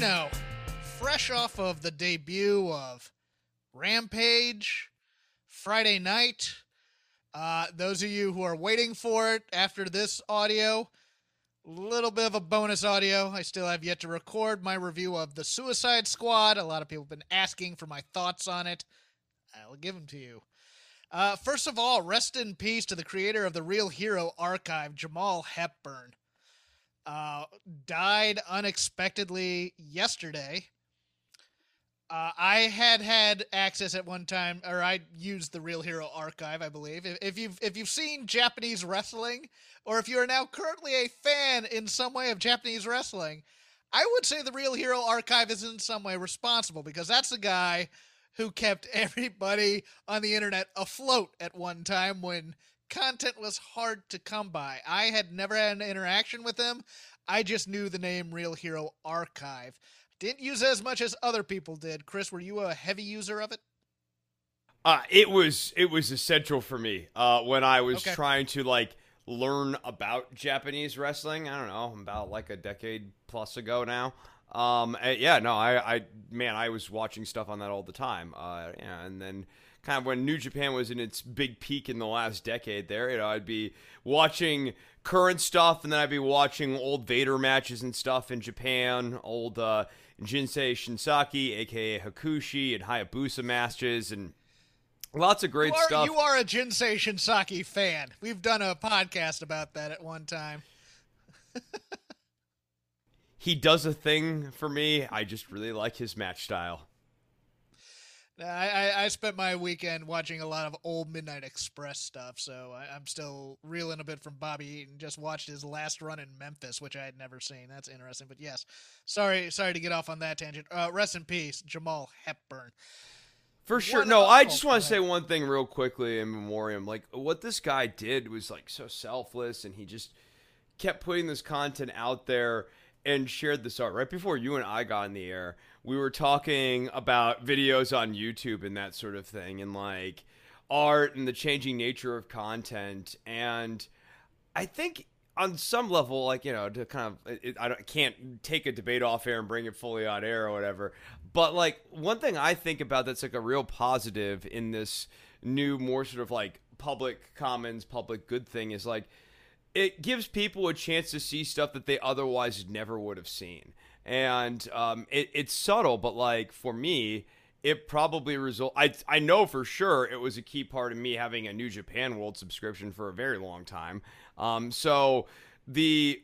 Novembrino, fresh off of the debut of Rampage Friday night. Uh, those of you who are waiting for it after this audio, little bit of a bonus audio. I still have yet to record my review of the Suicide Squad. A lot of people have been asking for my thoughts on it. I'll give them to you. Uh, first of all, rest in peace to the creator of the Real Hero Archive, Jamal Hepburn uh, died unexpectedly yesterday. Uh, I had had access at one time, or I used the Real Hero Archive, I believe. If, if you've if you've seen Japanese wrestling, or if you are now currently a fan in some way of Japanese wrestling, I would say the Real Hero Archive is in some way responsible because that's the guy who kept everybody on the internet afloat at one time when content was hard to come by. I had never had an interaction with them. I just knew the name Real Hero Archive. Didn't use it as much as other people did. Chris, were you a heavy user of it? Uh, it was it was essential for me uh, when I was Okay. trying to like learn about Japanese wrestling. I don't know, about like a decade plus ago now. Um, yeah, no, I, I, man, I was watching stuff on that all the time. Uh, yeah, and then kind of when New Japan was in its big peak in the last decade, there, you know, I'd be watching current stuff, and then I'd be watching old Vader matches and stuff in Japan, old uh, Jinsei Shinzaki, aka Hakushi, and Hayabusa matches, and lots of great you are, stuff. You are a Jinsei Shinzaki fan. We've done a podcast about that at one time. he does a thing for me. I just really like his match style. I, I, I spent my weekend watching a lot of old Midnight Express stuff, so I, I'm still reeling a bit from Bobby Eaton. Just watched his last run in Memphis, which I had never seen. That's interesting. But yes, sorry, sorry to get off on that tangent. Uh, rest in peace, Jamal Hepburn. For sure. One No, I oh, just want to say one thing real quickly in memoriam. Like what this guy did was like so selfless, and he just kept putting this content out there and shared this art. Right before you and I got in the air, we were talking about videos on YouTube and that sort of thing, and like art and the changing nature of content. And I think on some level, like you know, to kind of, it, I don't, can't take a debate off air and bring it fully on air or whatever. But like one thing I think about that's like a real positive in this new, more sort of like public commons, public good thing is like it gives people a chance to see stuff that they otherwise never would have seen. And um, it, it's subtle, but like for me, it probably result. I I know for sure it was a key part of me having a New Japan World subscription for a very long time. Um, so the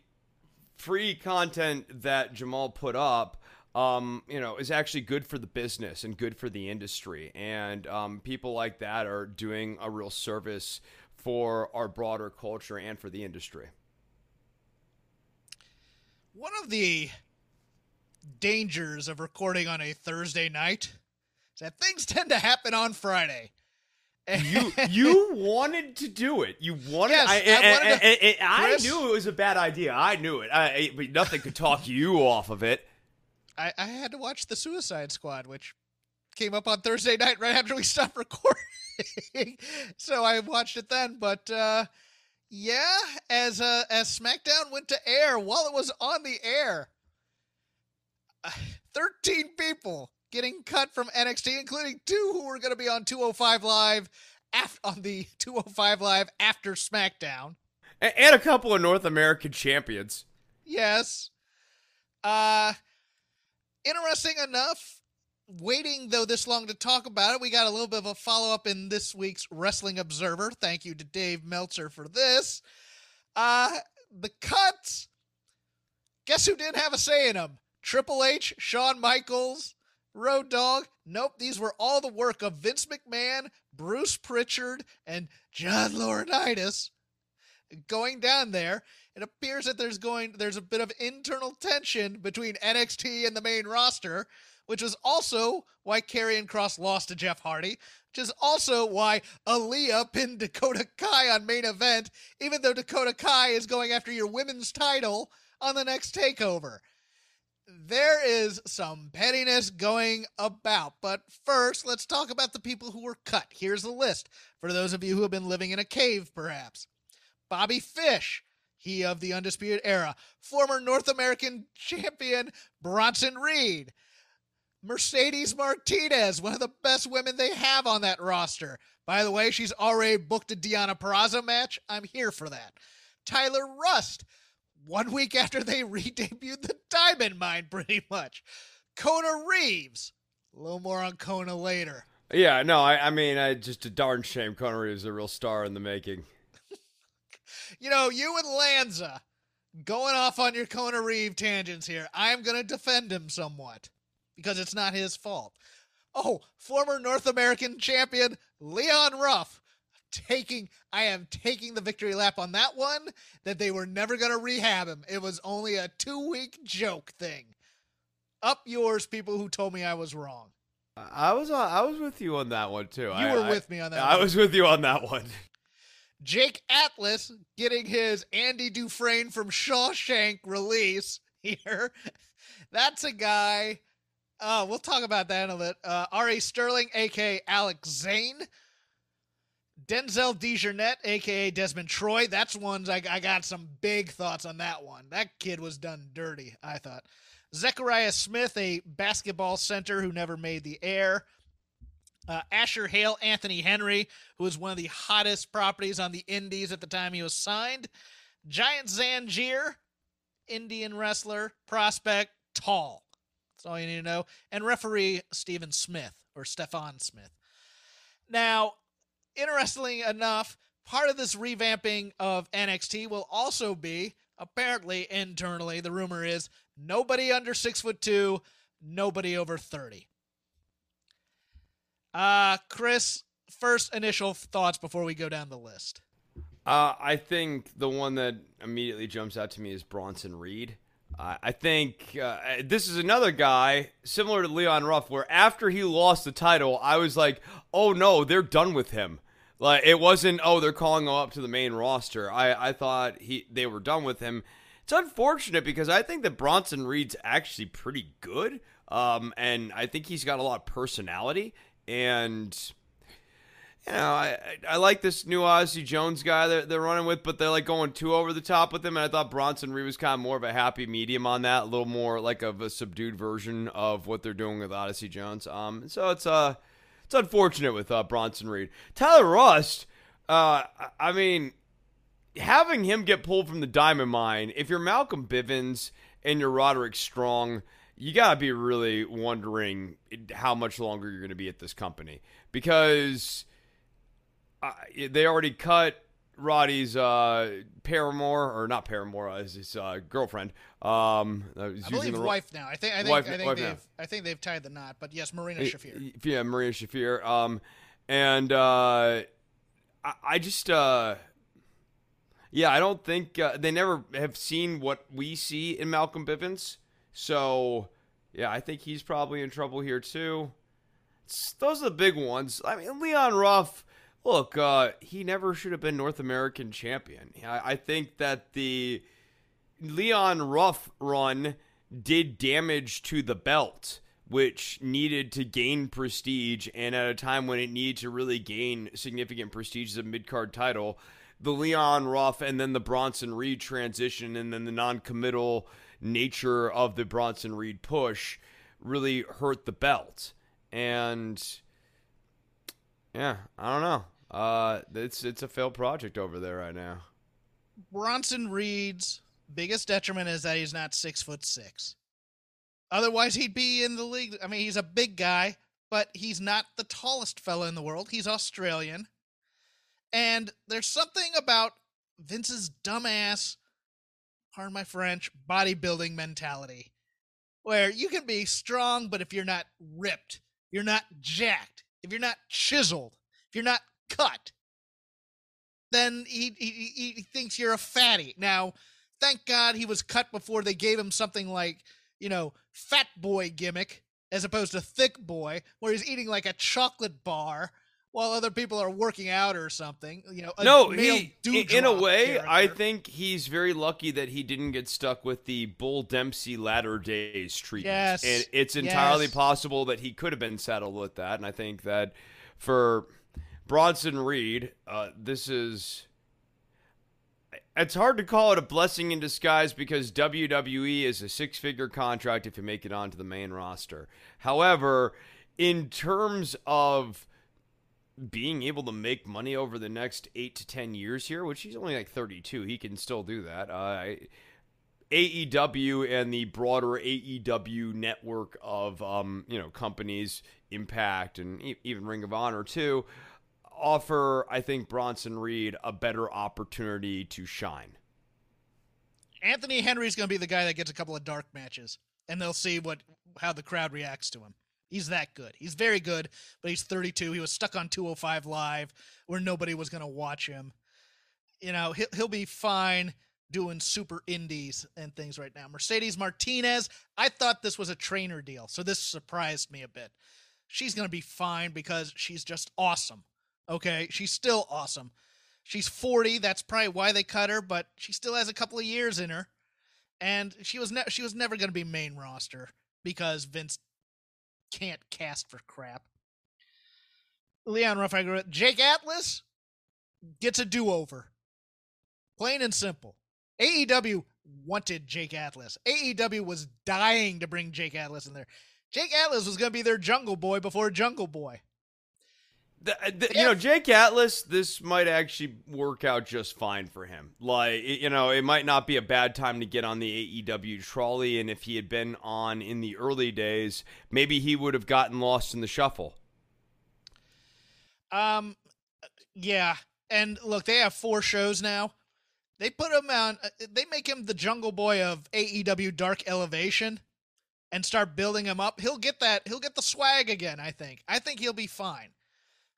free content that Jamal put up, um, you know, is actually good for the business and good for the industry. And um, people like that are doing a real service for our broader culture and for the industry. One of the dangers of recording on a Thursday night is that things tend to happen on Friday. you you wanted to do it. You wanted. Yes, I, I wanted and- to- I knew it was a bad idea. I knew it. I, but nothing could talk you off of it. I, I had to watch the Suicide Squad, which came up on Thursday night right after we stopped recording. so I watched it then. But uh, yeah, as uh, as SmackDown went to air, while it was on the air, uh, thirteen people getting cut from NXT, including two who were going to be on 205 Live. Af- on the 205 Live after SmackDown. And, and a couple of North American champions. Yes. Uh interesting enough, waiting though this long to talk about it, we got a little bit of a follow up in this week's Wrestling Observer. Thank you to Dave Meltzer for this. Uh the cuts. Guess who didn't have a say in them? Triple H, Shawn Michaels, Road Dog. Nope, these were all the work of Vince McMahon, Bruce Pritchard, and John Laurinaitis going down there. It appears that there's going there's a bit of internal tension between NXT and the main roster, which is also why Karrion Kross lost to Jeff Hardy, which is also why Aliyah pinned Dakota Kai on main event, even though Dakota Kai is going after your women's title on the next takeover. There is some pettiness going about, but first, let's talk about the people who were cut. Here's the list for those of you who have been living in a cave, perhaps. Bobby Fish, he of the Undisputed Era, former North American champion Bronson Reed, Mercedes Martinez, one of the best women they have on that roster. By the way, she's already booked a Deanna Peraza match. I'm here for that. Tyler Rust, one week after they re-debuted the Diamond Mine, pretty much. Kona Reeves, a little more on Kona later. Yeah, no, I, I mean, I just a darn shame. Kona Reeves is a real star in the making. you know, you and Lanza going off on your Kona Reeve tangents here. I'm going to defend him somewhat because it's not his fault. Oh, former North American champion Leon Ruff taking I am taking the victory lap on that one that they were never going to rehab him. It was only a 2-week joke thing. Up yours people who told me I was wrong. I was on, I was with you on that one too. You I, were I- with me on that I one. was with you on that one. Jake Atlas getting his Andy Dufresne from Shawshank release here. That's a guy. Uh, we'll talk about that in a bit. Uh, R.A. Sterling, aka Alex Zane. Denzel DeJournette, aka Desmond Troy. That's ones I, I got some big thoughts on that one. That kid was done dirty, I thought. Zechariah Smith, a basketball center who never made the air. Uh, Asher Hale, Anthony Henry, who was one of the hottest properties on the Indies at the time he was signed. Giant Zanjeer, Indian wrestler, prospect, tall. That's all you need to know. And referee Stephen Smith, or Stefan Smith. Now, interestingly enough, part of this revamping of NXT will also be, apparently internally, the rumor is nobody under six foot two, nobody over 30. Uh, Chris, first initial thoughts before we go down the list. Uh, I think the one that immediately jumps out to me is Bronson Reed. Uh, I think uh, this is another guy similar to Leon Ruff, where after he lost the title, I was like, "Oh no, they're done with him." Like it wasn't, "Oh, they're calling him up to the main roster." I I thought he they were done with him. It's unfortunate because I think that Bronson Reed's actually pretty good, um, and I think he's got a lot of personality and you know, I, I like this new Odyssey Jones guy that they're running with, but they're like going too over the top with him. And I thought Bronson Reed was kind of more of a happy medium on that, a little more like of a subdued version of what they're doing with Odyssey Jones. Um, so it's uh, it's unfortunate with uh, Bronson Reed. Tyler Rust, uh, I- mean, having him get pulled from the diamond mine, if you're Malcolm Bivens and you're Roderick Strong, you got to be really wondering how much longer you're going to be at this company because uh, they already cut Roddy's uh, Paramore, or not paramour, uh, his, uh, girlfriend. Um, I, I believe the wife now. I think I think Wife- I think they've. I think they've tied the knot. But yes, Marina Y- Shafir. y- Yeah, Maria Shafir. Um, and uh, I, I just, uh, yeah, I don't think uh, they never have seen what we see in Malcolm Bivens. So, yeah, I think he's probably in trouble here too. It's- those are the big ones. I mean, Leon Ruff. Look, uh, he never should have been North American champion. I, I think that the Leon Ruff run did damage to the belt, which needed to gain prestige, and at a time when it needed to really gain significant prestige as a mid card title, the Leon Ruff and then the Bronson Reed transition, and then the non committal nature of the Bronson Reed push really hurt the belt. And yeah, I don't know. Uh, it's it's a failed project over there right now. Bronson Reed's biggest detriment is that he's not six foot six. Otherwise, he'd be in the league. I mean, he's a big guy, but he's not the tallest fella in the world. He's Australian. And there's something about Vince's dumbass, pardon my French, bodybuilding mentality where you can be strong, but if you're not ripped, you're not jacked, if you're not chiseled, if you're not cut, then he, he, he thinks you're a fatty. Now, thank God he was cut before they gave him something like, you know, fat boy gimmick as opposed to thick boy, where he's eating like a chocolate bar while other people are working out or something. You know, no, he in a way, character. I think he's very lucky that he didn't get stuck with the Bull Dempsey latter days treatment. Yes, and it's entirely yes. possible that he could have been settled with that. And I think that for Bronson Reed, uh, this is. It's hard to call it a blessing in disguise because WWE is a six figure contract if you make it onto the main roster. However, in terms of being able to make money over the next eight to ten years here, which he's only like 32, he can still do that. Uh, AEW and the broader AEW network of um, you know companies, Impact and even Ring of Honor too, offer I think Bronson Reed a better opportunity to shine. Anthony Henry's going to be the guy that gets a couple of dark matches, and they'll see what how the crowd reacts to him. He's that good. He's very good, but he's 32. He was stuck on 205 Live where nobody was going to watch him. You know, he'll, he'll be fine doing super indies and things right now. Mercedes Martinez, I thought this was a trainer deal, so this surprised me a bit. She's going to be fine because she's just awesome. Okay? She's still awesome. She's 40, that's probably why they cut her, but she still has a couple of years in her. And she was ne- she was never going to be main roster because Vince can't cast for crap. Leon Ruff. Jake Atlas gets a do over. Plain and simple. AEW wanted Jake Atlas. AEW was dying to bring Jake Atlas in there. Jake Atlas was going to be their Jungle Boy before Jungle Boy. The, uh, the, you know, Jake Atlas, this might actually work out just fine for him. Like, you know, it might not be a bad time to get on the AEW trolley. And if he had been on in the early days, maybe he would have gotten lost in the shuffle. Um, yeah. And look, they have four shows now. They put him on, uh, they make him the jungle boy of AEW Dark Elevation and start building him up. He'll get that, he'll get the swag again, I think. I think he'll be fine.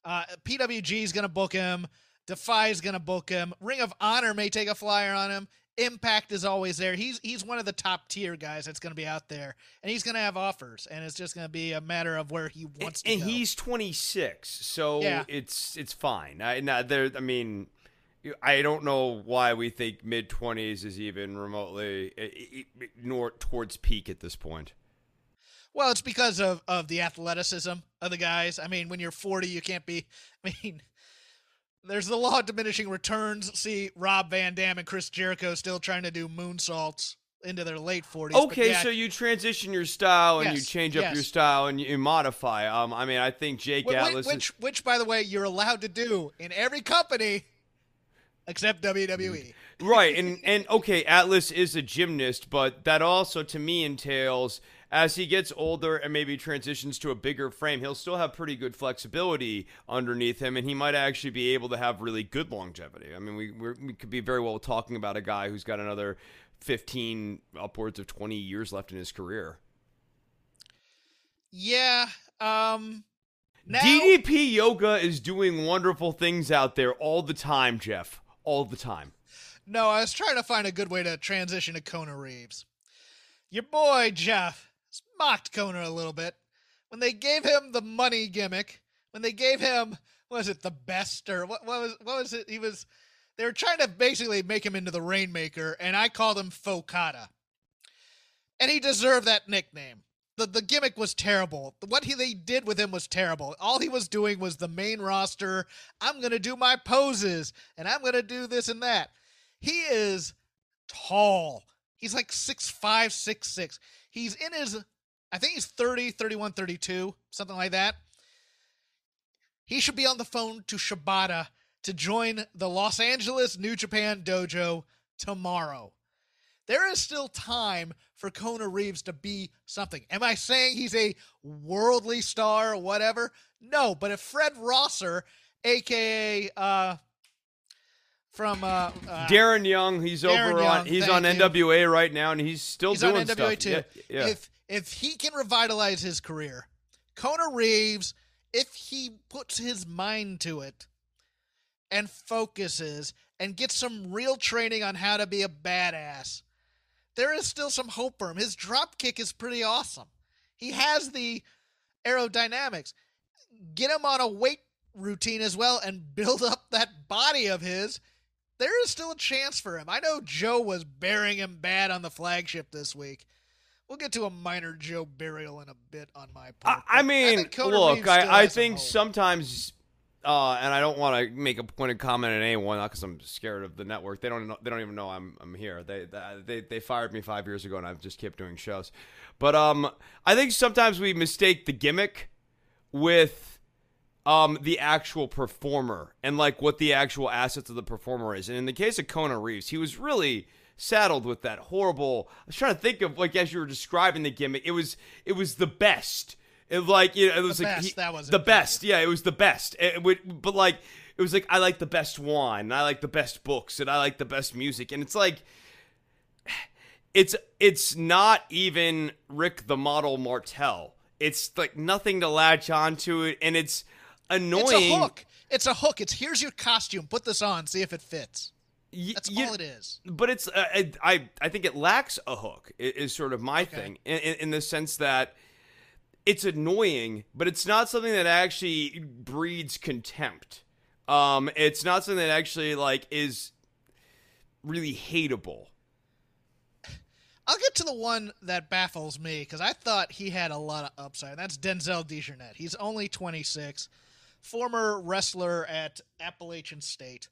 Uh, PWG is going to book him. Defy is going to book him. Ring of Honor may take a flyer on him. Impact is always there. He's he's one of the top tier guys that's going to be out there, and he's going to have offers, and it's just going to be a matter of where he wants and, to. And he's 26, so yeah. it's it's fine. I, not there. I mean, I don't know why we think mid 20s is even remotely eh, eh, eh, nor towards peak at this point. Well, it's because of, of the athleticism of the guys. I mean, when you're 40, you can't be. I mean, there's the law of diminishing returns. See Rob Van Dam and Chris Jericho still trying to do moonsaults into their late 40s. Okay, yeah, so you transition your style and yes, you change up yes. your style and you modify. Um, I mean, I think Jake which, Atlas, which, which, by the way, you're allowed to do in every company except WWE. right, and and okay, Atlas is a gymnast, but that also to me entails as he gets older and maybe transitions to a bigger frame, he'll still have pretty good flexibility underneath him, and he might actually be able to have really good longevity. I mean, we we could be very well talking about a guy who's got another 15, upwards of 20 years left in his career. Yeah. Um, now- DDP Yoga is doing wonderful things out there all the time, Jeff. All the time. No, I was trying to find a good way to transition to Kona Reeves. Your boy, Jeff, mocked Kona a little bit when they gave him the money gimmick, when they gave him was it the best or what, what was what was it? He was they were trying to basically make him into the Rainmaker, and I called him Focata. And he deserved that nickname. The the gimmick was terrible. What he they did with him was terrible. All he was doing was the main roster. I'm gonna do my poses and I'm gonna do this and that. He is tall. He's like six five, six six. He's in his I think he's 30, 31, 32, something like that. He should be on the phone to Shibata to join the Los Angeles New Japan Dojo tomorrow. There is still time for Kona Reeves to be something. Am I saying he's a worldly star or whatever? No, but if Fred Rosser, aka uh, from uh, uh, Darren Young, he's Darren over Young, on he's thank on you. NWA right now, and he's still he's doing on NWA stuff. too. Yeah, yeah. If if he can revitalize his career, Kona Reeves, if he puts his mind to it and focuses and gets some real training on how to be a badass, there is still some hope for him. His drop kick is pretty awesome. He has the aerodynamics. Get him on a weight routine as well and build up that body of his. There is still a chance for him. I know Joe was burying him bad on the flagship this week. We'll get to a minor Joe burial in a bit on my I, part. I but mean, think look, I, I think sometimes, uh, and I don't want to make a pointed comment at anyone, not because I'm scared of the network. They don't know, they don't even know I'm I'm here. They they they fired me five years ago, and I've just kept doing shows. But um, I think sometimes we mistake the gimmick with um the actual performer and like what the actual assets of the performer is. And in the case of Kona Reeves, he was really saddled with that horrible. I was trying to think of like as you were describing the gimmick, it was it was the best. It like you know, it was like best, he- that was the best. Yeah, it was the best. It would, but like it was like I like the best wine, and I like the best books, and I like the best music, and it's like it's it's not even Rick the Model Martel. It's like nothing to latch onto it, and it's annoying. It's a hook. It's a hook. It's here's your costume. Put this on. See if it fits. That's you- all it is. But it's uh, I- I think it lacks a hook. Is sort of my thing in, in, in the sense that it's annoying, but it's not something that actually breeds contempt. Um, it's not something that actually like is really hateable. I'll get to the one that baffles me because I thought he had a lot of upside. That's Denzel Dejournette. He's only 26, former wrestler at Appalachian State.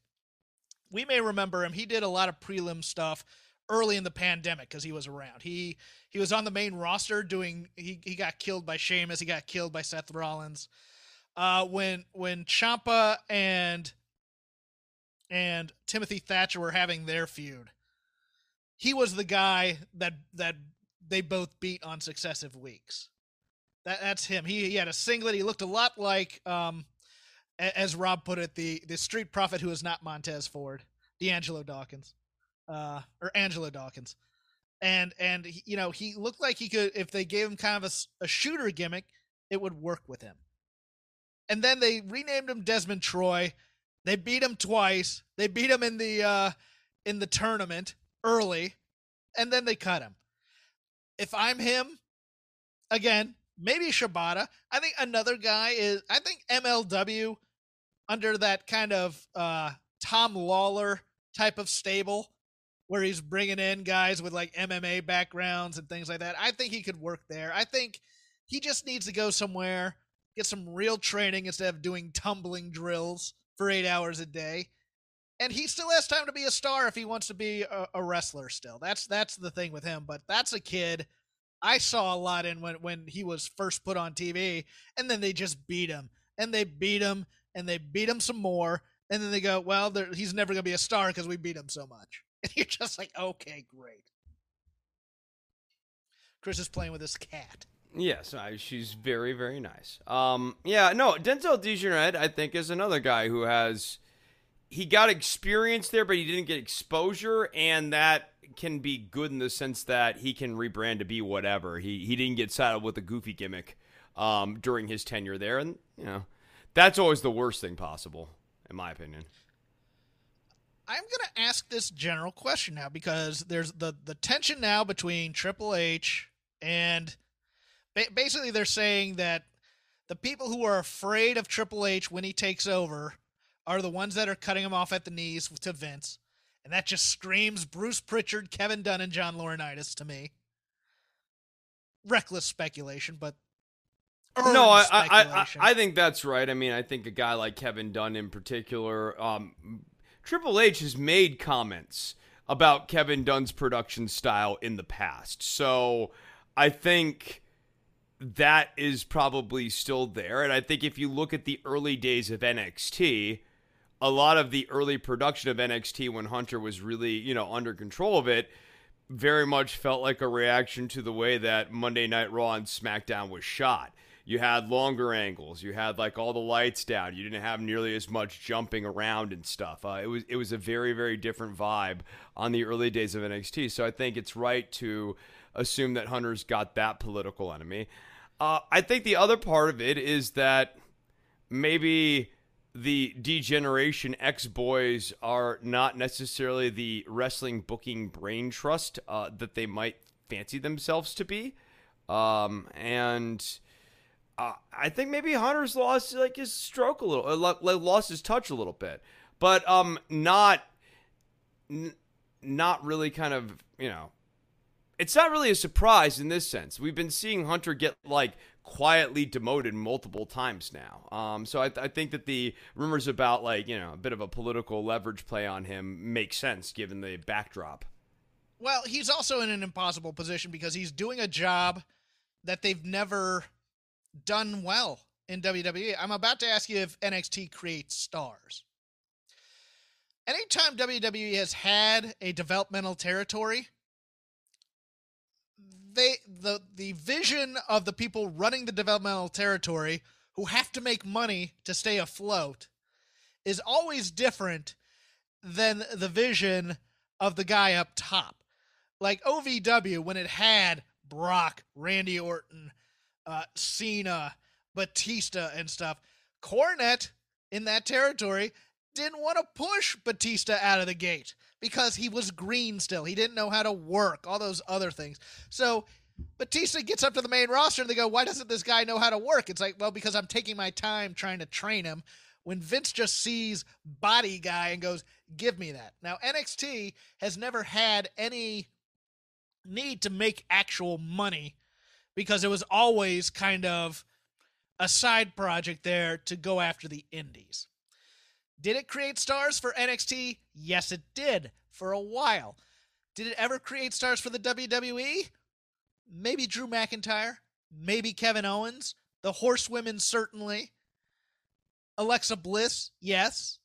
We may remember him. He did a lot of prelim stuff early in the pandemic because he was around. He he was on the main roster doing. He he got killed by Sheamus. He got killed by Seth Rollins. Uh, when when Ciampa and and Timothy Thatcher were having their feud he was the guy that that they both beat on successive weeks. That that's him. He, he had a singlet. He looked a lot like, um, as Rob put it, the the street prophet who is not Montez Ford, D'Angelo Dawkins, uh, or Angelo Dawkins, and and you know he looked like he could if they gave him kind of a, a shooter gimmick, it would work with him. And then they renamed him Desmond Troy. They beat him twice. They beat him in the uh, in the tournament early, and then they cut him. If I'm him, again, maybe Shibata. I think another guy is. I think MLW under that kind of uh, Tom Lawlor type of stable, where he's bringing in guys with like MMA backgrounds and things like that. I think he could work there. I think he just needs to go somewhere, get some real training instead of doing tumbling drills for eight hours a day and he still has time to be a star if he wants to be a, a wrestler still that's that's the thing with him but that's a kid i saw a lot in when when he was first put on tv and then they just beat him and they beat him and they beat him some more and then they go well he's never going to be a star because we beat him so much and you're just like okay great chris is playing with his cat Yes, she's very, very nice. Um, yeah, no, Denzel Dejournette, I think, is another guy who has he got experience there, but he didn't get exposure, and that can be good in the sense that he can rebrand to be whatever. He he didn't get saddled with a goofy gimmick um, during his tenure there, and you know that's always the worst thing possible, in my opinion. I'm to ask this general question now because there's the the tension now between Triple H and ba- basically they're saying that The people who are afraid of Triple H when he takes over are the ones that are cutting him off at the knees to Vince. And that just screams Bruce Pritchard, Kevin Dunn, and John Laurinaitis to me. Reckless speculation, but no, I, I, I, think that's right. I mean, I think a guy like Kevin Dunn in particular, um, Triple H has made comments about Kevin Dunn's production style in the past. So I think that is probably still there. And I think if you look at the early days of NXT, a lot of the early production of NXT when Hunter was really, you know, under control of it very much felt like a reaction to the way that Monday Night Raw and SmackDown was shot. You had longer angles. You had like all the lights down. You didn't have nearly as much jumping around and stuff. Uh, it was it was a very very different vibe on the early days of NXT. So I think it's right to assume that Hunter's got that political enemy. Uh, I think the other part of it is that maybe the D-Generation X boys are not necessarily the wrestling booking brain trust uh, that they might fancy themselves to be. Um, and uh, I think maybe Hunter's lost like his stroke a little, uh, lost his touch a little bit, but um, not, n- not really kind of you know it's not really a surprise in this sense. We've been seeing Hunter get like quietly demoted multiple times now. Um, so I, th- I, think that the rumors about like you know a bit of a political leverage play on him make sense given the backdrop. Well, he's also in an impossible position because he's doing a job that they've never done well in WWE. I'm about to ask you if NXT creates stars. Anytime WWE has had a developmental territory, they the the vision of the people running the developmental territory who have to make money to stay afloat is always different than the vision of the guy up top. Like OVW when it had Brock, Randy Orton, uh, Cena, Batista, and stuff. Cornette in that territory didn't want to push Batista out of the gate because he was green still. He didn't know how to work, all those other things. So Batista gets up to the main roster and they go, Why doesn't this guy know how to work? It's like, Well, because I'm taking my time trying to train him. When Vince just sees body guy and goes, Give me that. Now, NXT has never had any need to make actual money because it was always kind of a side project there to go after the indies. Did it create stars for NXT? Yes, it did for a while. Did it ever create stars for the WWE? Maybe Drew McIntyre, maybe Kevin Owens, the Horsewomen certainly. Alexa Bliss, yes.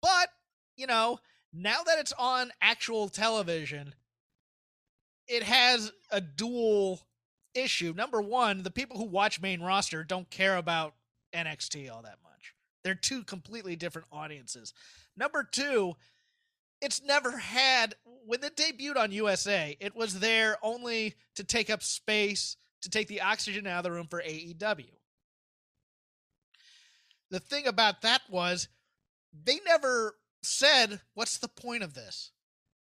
But, you know, now that it's on actual television, it has a dual issue. Number one, the people who watch main roster don't care about NXT all that much. They're two completely different audiences. Number two, it's never had when it debuted on USA, it was there only to take up space, to take the oxygen out of the room for AEW. The thing about that was they never said, What's the point of this?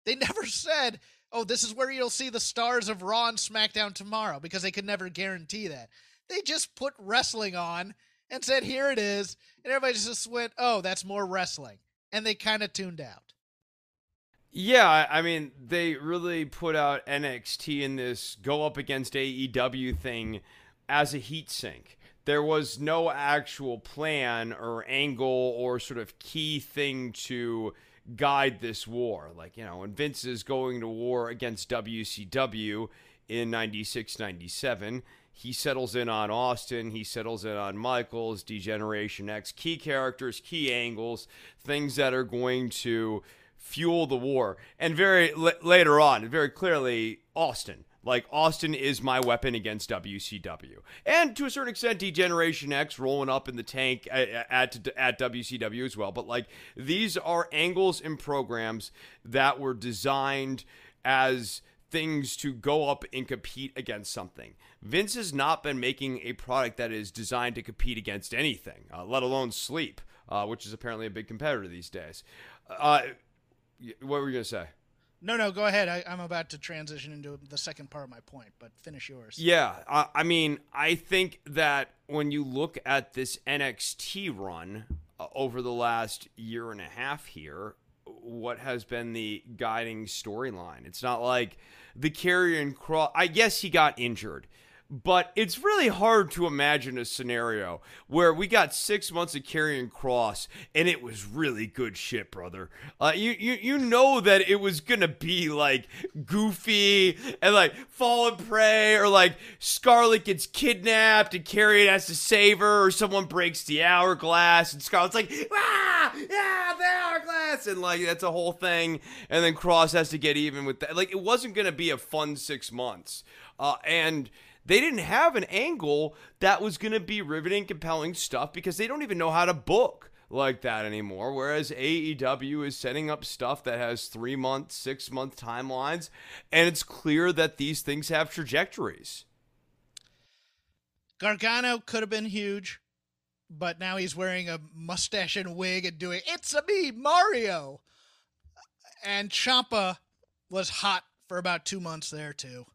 They never said, Oh, this is where you'll see the stars of Raw and SmackDown tomorrow, because they could never guarantee that. They just put wrestling on and said, Here it is. And everybody just went, Oh, that's more wrestling. And they kind of tuned out. Yeah, I mean, they really put out NXT in this go up against AEW thing as a heat sink. There was no actual plan or angle or sort of key thing to guide this war. Like, you know, when Vince is going to war against WCW in 96 97, he settles in on Austin, he settles in on Michaels, D-Generation X, key characters, key angles, things that are going to fuel the war. And very l- later on, very clearly, Austin. Like Austin is my weapon against WCW, and to a certain extent, D-Generation X rolling up in the tank at, at at WCW as well. But like these are angles and programs that were designed as things to go up and compete against something. Vince has not been making a product that is designed to compete against anything, uh, let alone sleep, uh, which is apparently a big competitor these days. Uh, what were you gonna say? No, no, go ahead. I, I'm about to transition into the second part of my point, but finish yours. Yeah, I, I mean, I think that when you look at this NXT run uh, over the last year and a half here, what has been the guiding storyline? It's not like the Karrion Kross. I guess he got injured but it's really hard to imagine a scenario where we got six months of Karrion Kross and it was really good shit, brother. Uh, you, you you know that it was gonna be like goofy and like fall and prey, or like Scarlett gets kidnapped and Karrion has to save her, or someone breaks the hourglass and Scarlett's like, ah, yeah, the hourglass, and like that's a whole thing, and then Kross has to get even with that. Like it wasn't gonna be a fun six months, uh, and they didn't have an angle that was going to be riveting, compelling stuff because they don't even know how to book like that anymore. Whereas AEW is setting up stuff that has three month, six month timelines, and it's clear that these things have trajectories. Gargano could have been huge, but now he's wearing a mustache and wig and doing "It's a me, Mario," and Ciampa was hot for about two months there too,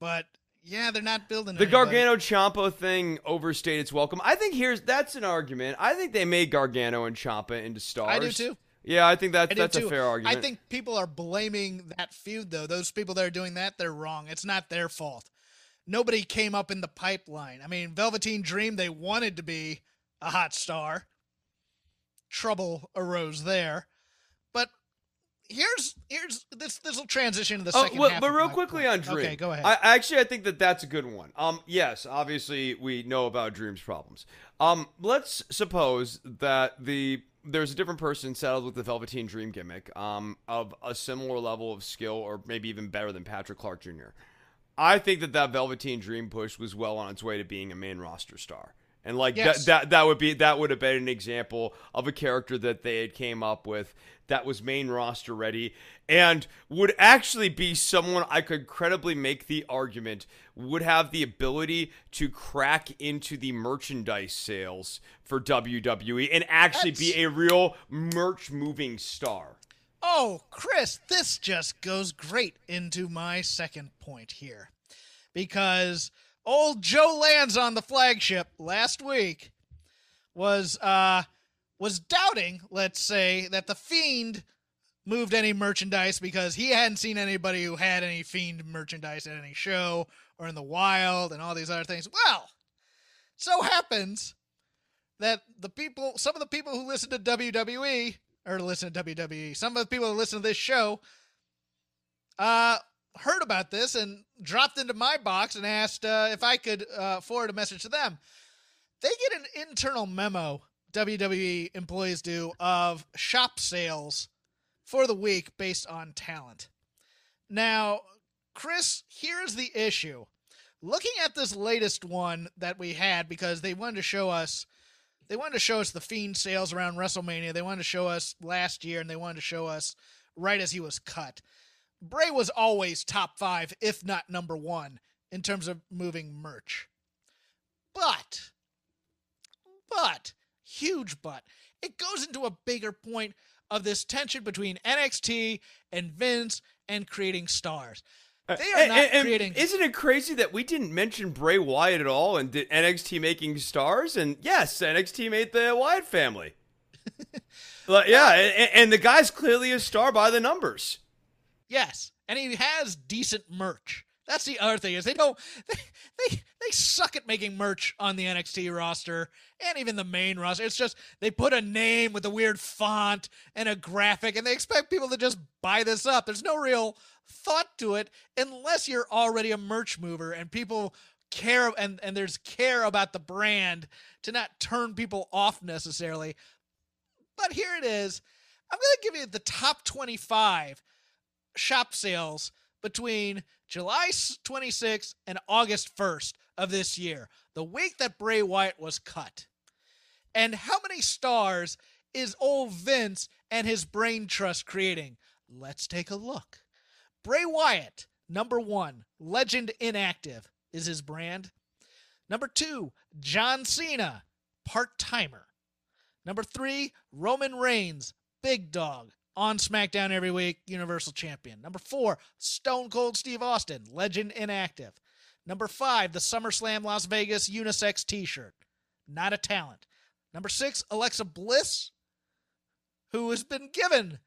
but yeah, they're not building the anybody. Gargano Ciampa thing overstayed its welcome. I think here's that's an argument. I think they made Gargano and Ciampa into stars. I do too. Yeah, I think that, that's too. a fair argument. I think people are blaming that feud though. Those people that are doing that, they're wrong. It's not their fault. Nobody came up in the pipeline. I mean, Velveteen Dream, they wanted to be a hot star. Trouble arose there here's here's this this will transition to the oh, second well, half. But real quickly point. on Dream. Okay, go ahead. I actually I think that that's a good one. Um, yes, obviously we know about Dream's problems. Um, let's suppose that the there's a different person settled with the Velveteen Dream gimmick, um, of a similar level of skill, or maybe even better than Patrick Clark Jr. I think that that Velveteen Dream push was well on its way to being a main roster star. And like yes. that, that that would be that would have been an example of a character that they had came up with that was main roster ready and would actually be someone I could credibly make the argument would have the ability to crack into the merchandise sales for WWE and actually That's... be a real merch moving star. Oh, Chris, this just goes great into my second point here. Because old Joe Lanza on the flagship last week was uh was doubting, let's say, that the Fiend moved any merchandise because he hadn't seen anybody who had any Fiend merchandise at any show or in the wild and all these other things. Well, so happens that the people, some of the people who listen to WWE or listen to WWE, some of the people who listen to this show, uh, heard about this and dropped into my box and asked uh, if I could uh, forward a message to them. They get an internal memo WWE employees do of shop sales for the week based on talent. Now, Chris, here's the issue. Looking at this latest one that we had, because they wanted to show us, they wanted to show us the Fiend sales around WrestleMania. They wanted to show us last year, and they wanted to show us right as he was cut. Bray was always top five, if not number one, in terms of moving merch. But, but huge but. It goes into a bigger point of this tension between NXT and Vince and creating stars. Uh, they are not and, and creating. Isn't it crazy that we didn't mention Bray Wyatt at all and did NXT making stars? And yes, NXT made the Wyatt family. but yeah, and, and the guy's clearly a star by the numbers. Yes, and he has decent merch. That's the other thing is they don't they, they they suck at making merch on the NXT roster and even the main roster. It's just they put a name with a weird font and a graphic and they expect people to just buy this up. There's no real thought to it unless you're already a merch mover and people care and and there's care about the brand to not turn people off necessarily. But here it is. I'm going to give you the top 25 shop sales between July 26th and August 1st of this year, the week that Bray Wyatt was cut. And how many stars is old Vince and his brain trust creating? Let's take a look. Bray Wyatt, number one, legend inactive is his brand. Number two, John Cena, part timer. Number three, Roman Reigns, big dog, on SmackDown every week, Universal Champion. Number four, Stone Cold Steve Austin, legend inactive. Number five, the SummerSlam Las Vegas unisex t shirt, not a talent. Number six, Alexa Bliss, who has been given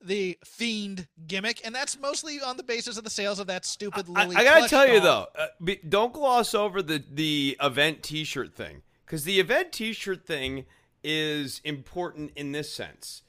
the fiend gimmick, and that's mostly on the basis of the sales of that stupid Lily. I, I gotta tell you though, uh, be, don't gloss over the the event T-shirt thing because the event T-shirt thing is important in this sense.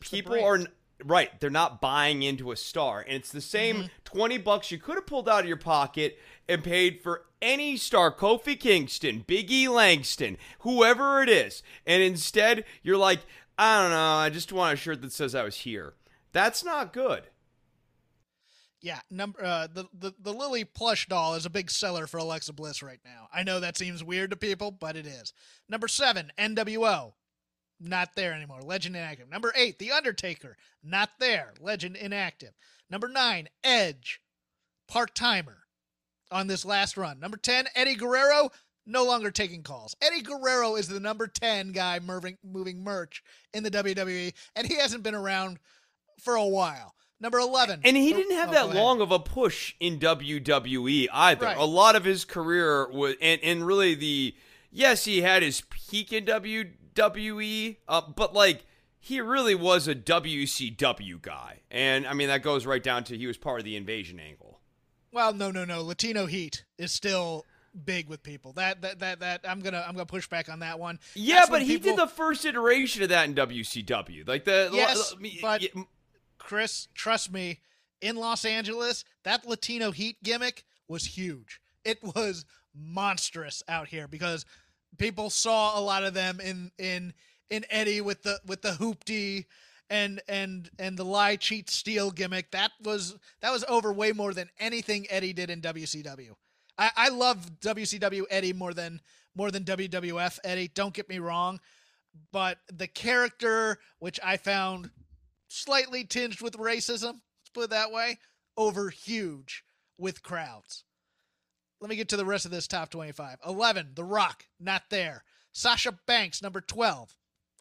People are right; they're not buying into a star, and it's the same Mm-hmm. twenty bucks you could have pulled out of your pocket and paid for any star, Kofi Kingston, Big E Langston, whoever it is, and instead you're like, I don't know, I just want a shirt that says I was here. That's not good. Yeah, number uh, the, the the Lily plush doll is a big seller for Alexa Bliss right now. I know that seems weird to people, but it is. Number seven, NWO, not there anymore. Legend inactive. Number eight, The Undertaker, not there. Legend inactive. Number nine, Edge, part timer on this last run. Number ten, Eddie Guerrero, no longer taking calls. Eddie Guerrero is the number ten guy moving moving merch in the WWE, and he hasn't been around for a while. Number eleven, And he Oh, didn't have oh, that long of a push in WWE either. Right. A lot of his career was, and, and really the, yes, he had his peak in WWE, uh, but like, he really was a WCW guy. And I mean, that goes right down to he was part of the invasion angle. Well, no, no, no. Latino heat is still big with people. That that that that I'm gonna I'm gonna push back on that one. Yeah, That's but he people- did the first iteration of that in WCW. Like the, Yes, I mean, but- Chris, trust me, in Los Angeles, that Latino heat gimmick was huge. It was monstrous out here because people saw a lot of them in in in Eddie with the with the hoopty and and and the lie cheat steal gimmick. That was that was over way more than anything Eddie did in WCW. I, I love WCW Eddie more than more than WWF Eddie. Don't get me wrong, but the character, which I found slightly tinged with racism, let's put it that way, over huge with crowds. Let me get to the rest of this top 25. 11, The Rock, not there. Sasha Banks, number 12,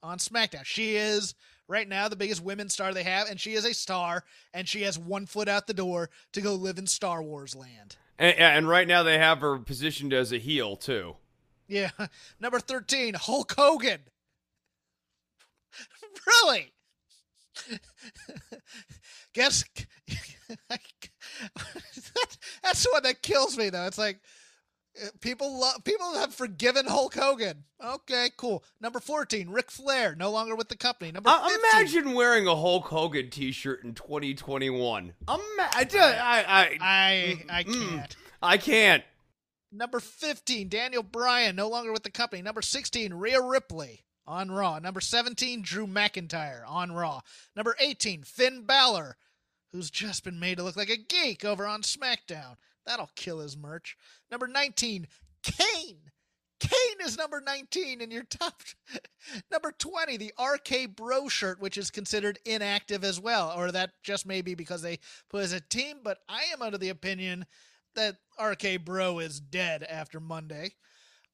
on SmackDown. She is right now the biggest women's star they have, and she is a star, and she has one foot out the door to go live in Star Wars land. and, and right now they have her positioned as a heel too. Yeah. Number 13, Hulk Hogan. really? Guess that's the one that kills me though. It's like uh, people love people have forgiven Hulk Hogan. Okay, cool. Number 14, Ric Flair, no longer with the company. Number Uh, 15. imagine wearing a Hulk Hogan T-shirt in 2021. Ima- I, I, I, I I Mm. can't. I can't. Number 15, Daniel Bryan, no longer with the company. Number 16, Rhea Ripley on Raw. Number 17, Drew McIntyre on Raw. Number 18, Finn Balor, who's just been made to look like a geek over on SmackDown. That'll kill his merch. Number 19, Kane. Kane is number 19 in your top. number 20, the RK Bro shirt, which is considered inactive as well. Or that just may be because they put as a team, but I am under the opinion that RK Bro is dead after Monday.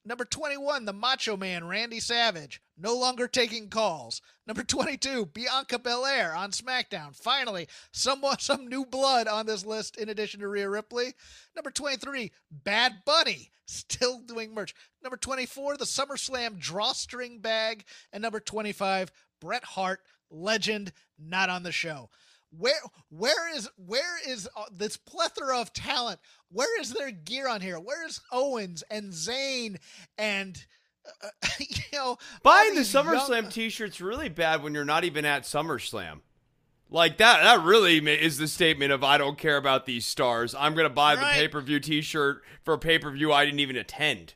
Number 21, the Macho Man, Randy Savage, no longer taking calls. Number 22, Bianca Belair on SmackDown. Finally, someone, some new blood on this list in addition to Rhea Ripley. Number 23, Bad Bunny, still doing merch. Number 24, the SummerSlam drawstring bag. And number 25, Bret Hart, legend, not on the show. Where where is where is uh, this plethora of talent? Where is their gear on here? Where is Owens and Zayn and uh, you know Buying the these young- SummerSlam T-shirt's really bad when you're not even at SummerSlam. Like that, that really is the statement of I don't care about these stars. I'm gonna buy the pay-per-view T-shirt for a pay-per-view I didn't even attend.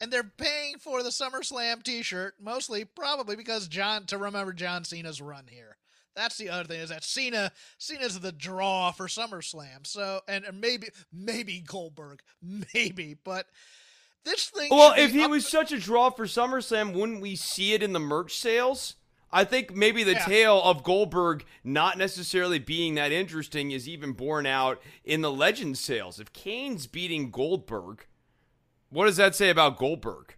and they're paying for the SummerSlam T-shirt mostly probably because John to remember John Cena's run here. That's the other thing is that Cena Cena's the draw for SummerSlam. So and, maybe maybe Goldberg maybe, but this thing. Well, if he up- was such a draw for SummerSlam, wouldn't we see it in the merch sales? I think maybe the Yeah. tale of Goldberg not necessarily being that interesting is even borne out in the legend sales. If Kane's beating Goldberg, what does that say about Goldberg?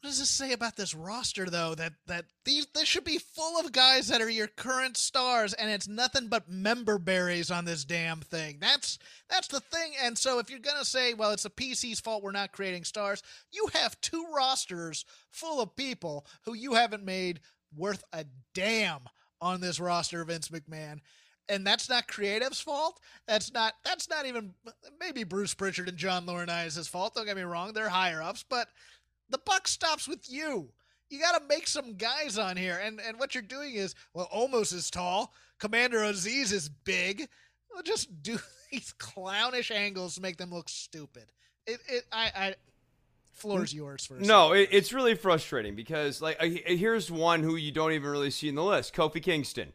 What does this say about this roster though? That that these this should be full of guys that are your current stars, and it's nothing but member berries on this damn thing. That's that's the thing. And so if you're gonna say, well, it's the PC's fault we're not creating stars, you have two rosters full of people who you haven't made worth a damn on this roster, Vince McMahon. And that's not creative's fault. That's not that's not even maybe Bruce Pritchard and John Laurinaitis' fault. Don't get me wrong, they're higher ups, but the buck stops with you. You got to make some guys on here, and and what you're doing is well, almost as tall. Commander Azeez is big. We'll just do these clownish angles to make them look stupid. It it I I floor's yours first. no it, it's really frustrating because like here's one who you don't even really see in the list kofi kingston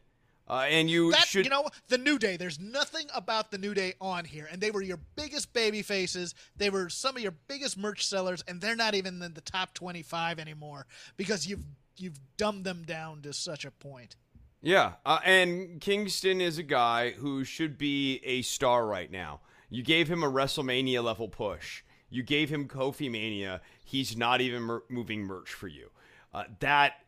uh, and you that, should, you know, the New Day. There's nothing about the New Day on here, and they were your biggest baby faces. They were some of your biggest merch sellers, and they're not even in the top 25 anymore because you've you've dumbed them down to such a point. Yeah, uh, and Kingston is a guy who should be a star right now. You gave him a WrestleMania level push. You gave him Kofi Mania. He's not even mer- moving merch for you. Uh, that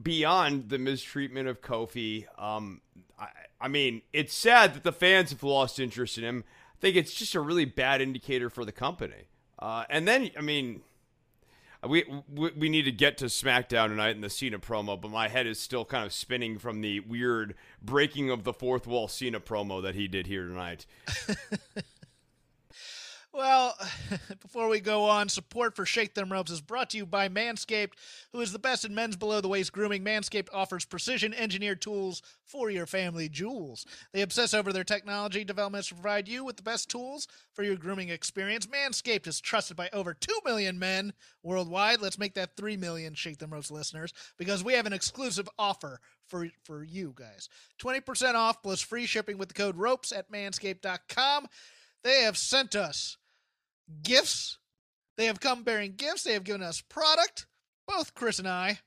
beyond the mistreatment of Kofi, um, I, I mean, it's sad that the fans have lost interest in him. I think it's just a really bad indicator for the company. Uh, and then, I mean, we, we, we need to get to SmackDown tonight in the Cena promo, but my head is still kind of spinning from the weird breaking of the fourth wall Cena promo that he did here tonight. Well, before we go on, support for Shake Them Ropes is brought to you by Manscaped, who is the best in men's below the waist grooming. Manscaped offers precision engineered tools for your family jewels. They obsess over their technology developments to provide you with the best tools for your grooming experience. Manscaped is trusted by over 2 million men worldwide. Let's make that 3 million Shake Them Ropes listeners because we have an exclusive offer for, for you guys 20% off plus free shipping with the code ROPES at manscaped.com. They have sent us gifts. They have come bearing gifts. They have given us product. Both Chris and I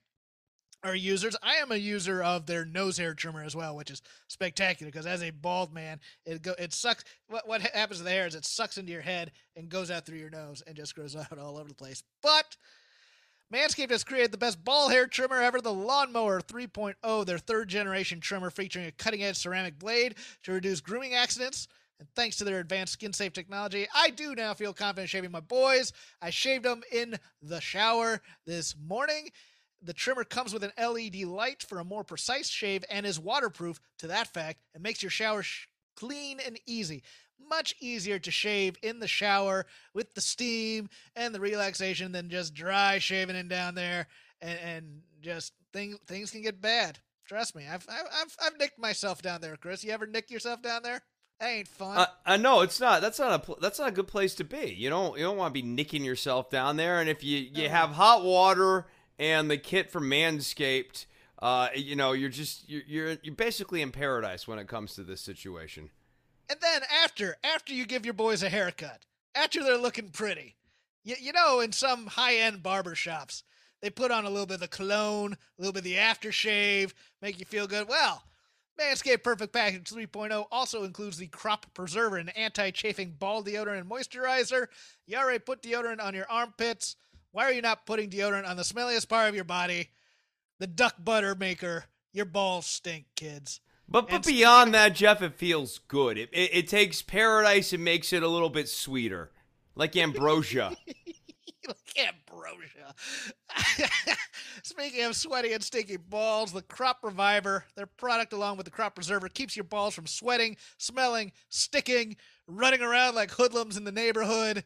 are users. I am a user of their nose hair trimmer as well, which is spectacular because as a bald man, it go it sucks. What what happens to the hair is it sucks into your head and goes out through your nose and just grows out all over the place. But Manscaped has created the best ball hair trimmer ever, the Lawnmower 3.0, their third generation trimmer featuring a cutting edge ceramic blade to reduce grooming accidents and thanks to their advanced skin safe technology, I do now feel confident shaving my boys. I shaved them in the shower this morning. The trimmer comes with an LED light for a more precise shave and is waterproof to that fact and makes your shower sh- clean and easy. Much easier to shave in the shower with the steam and the relaxation than just dry shaving in down there and, and just things things can get bad. Trust me, I've, I've I've nicked myself down there, Chris. You ever nick yourself down there? That ain't fun. Uh, uh, no, it's not. That's not a that's not a good place to be. You don't you don't want to be nicking yourself down there. And if you you have hot water and the kit from Manscaped, uh, you know you're just you're, you're you're basically in paradise when it comes to this situation. And then after after you give your boys a haircut, after they're looking pretty, you, you know in some high end barber shops they put on a little bit of the cologne, a little bit of the aftershave, make you feel good. Well Manscaped Perfect Package 3.0 also includes the Crop Preserver, an anti-chafing ball deodorant and moisturizer. You already put deodorant on your armpits. Why are you not putting deodorant on the smelliest part of your body? The duck butter maker. Your balls stink, kids. But but beyond that, Jeff, it feels good. It, it, it takes paradise and makes it a little bit sweeter, like ambrosia. like ambrosia. Speaking of sweaty and stinky balls, the Crop Reviver, their product along with the Crop Preserver, keeps your balls from sweating, smelling, sticking, running around like hoodlums in the neighborhood.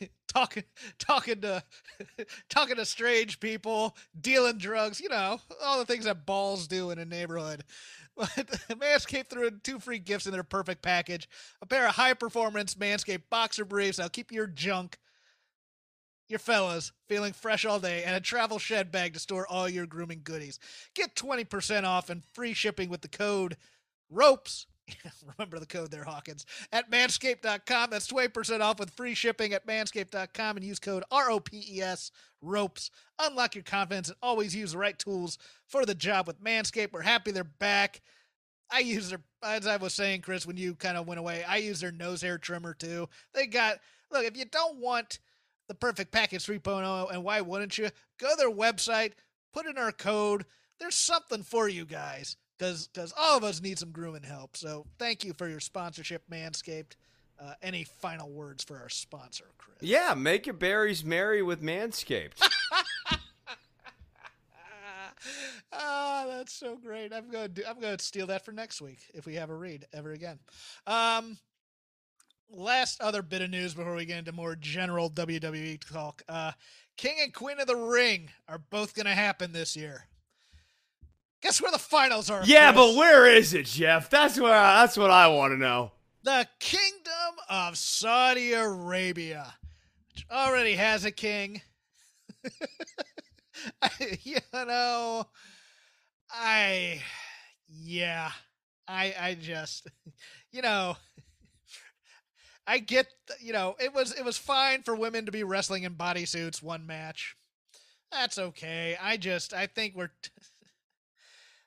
talking talking to talking to strange people, dealing drugs, you know, all the things that balls do in a neighborhood. But Manscaped threw in two free gifts in their perfect package. A pair of high performance Manscaped boxer briefs. I'll keep your junk your fellas feeling fresh all day and a travel shed bag to store all your grooming goodies. Get 20% off and free shipping with the code ROPES. Remember the code there, Hawkins. At manscaped.com. That's 20% off with free shipping at manscaped.com and use code ROPES, ROPES. Unlock your confidence and always use the right tools for the job with Manscaped. We're happy they're back. I use their, as I was saying, Chris, when you kind of went away, I use their nose hair trimmer too. They got, look, if you don't want the Perfect Package 3.0, and why wouldn't you? Go to their website, put in our code. There's something for you guys because because all of us need some grooming help. So thank you for your sponsorship, Manscaped. Uh, any final words for our sponsor, Chris? Yeah, make your berries merry with Manscaped. Ah, that's so great. I'm going to I'm to steal that for next week if we have a read ever again. Um, last other bit of news before we get into more general WWE talk. Uh, King and Queen of the Ring are both going to happen this year. Guess where the finals are? yeah, Chris? but where is it, Jeff? That's where I, that's what I want to know. the Kingdom of Saudi Arabia, which already has a king. you know, I, yeah, I, I just, you know, I get, you know, it was it was fine for women to be wrestling in bodysuits one match. That's okay. I just, I think we're.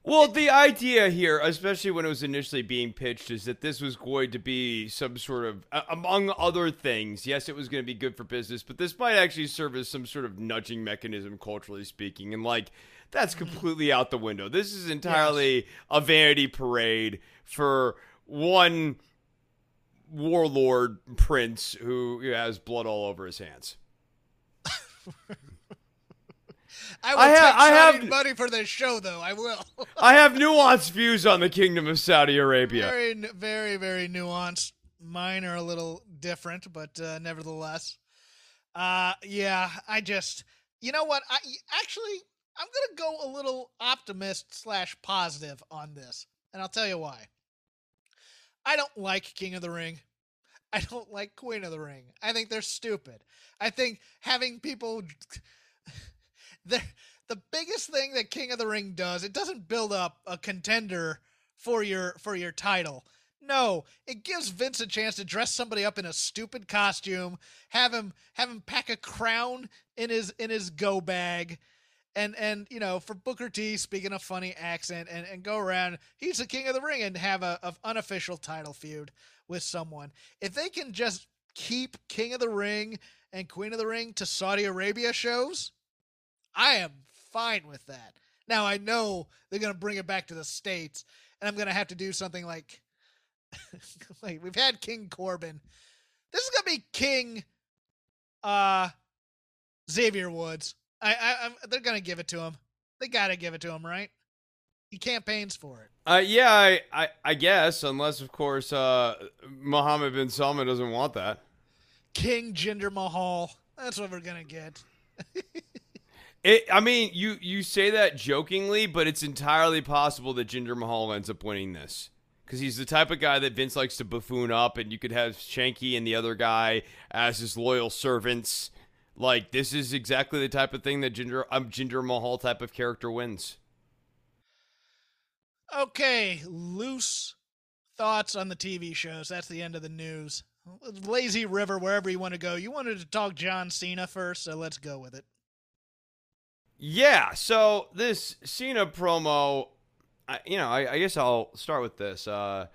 Well, the idea here, especially when it was initially being pitched, is that this was going to be some sort of, uh, among other things, yes, it was going to be good for business, but this might actually serve as some sort of nudging mechanism, culturally speaking. And, like, that's completely out the window. This is entirely a vanity parade for one warlord prince who has blood all over his hands. I will I ha- take I have- money for this show, though. I will. I have nuanced views on the Kingdom of Saudi Arabia. Very, very, very nuanced. Mine are a little different, but uh, nevertheless, uh, yeah. I just, you know what? I actually, I'm gonna go a little optimist slash positive on this, and I'll tell you why. I don't like King of the Ring. I don't like Queen of the Ring. I think they're stupid. I think having people the the biggest thing that King of the Ring does, it doesn't build up a contender for your for your title. No, it gives Vince a chance to dress somebody up in a stupid costume, have him have him pack a crown in his in his go bag, and and you know for Booker T speaking a funny accent and and go around. He's the king of the ring and have a, a unofficial title feud with someone. If they can just keep King of the Ring and Queen of the Ring to Saudi Arabia shows, I am fine with that. Now I know they're gonna bring it back to the states, and I'm gonna have to do something like, like we've had King Corbin. This is gonna be King, uh, Xavier Woods. I, I, I'm, they're gonna give it to him. They gotta give it to him, right? He campaigns for it. Uh, yeah, I, I, I guess, unless of course uh, Mohammed bin Salman doesn't want that. King Jinder Mahal. That's what we're gonna get. It, I mean, you you say that jokingly, but it's entirely possible that Jinder Mahal ends up winning this because he's the type of guy that Vince likes to buffoon up, and you could have Shanky and the other guy as his loyal servants. Like this is exactly the type of thing that Jinder um, Ginger Mahal type of character wins. Okay, loose thoughts on the TV shows. That's the end of the news. Lazy River, wherever you want to go. You wanted to talk John Cena first, so let's go with it. Yeah, so this Cena promo, I, you know, I, I guess I'll start with this. Uh,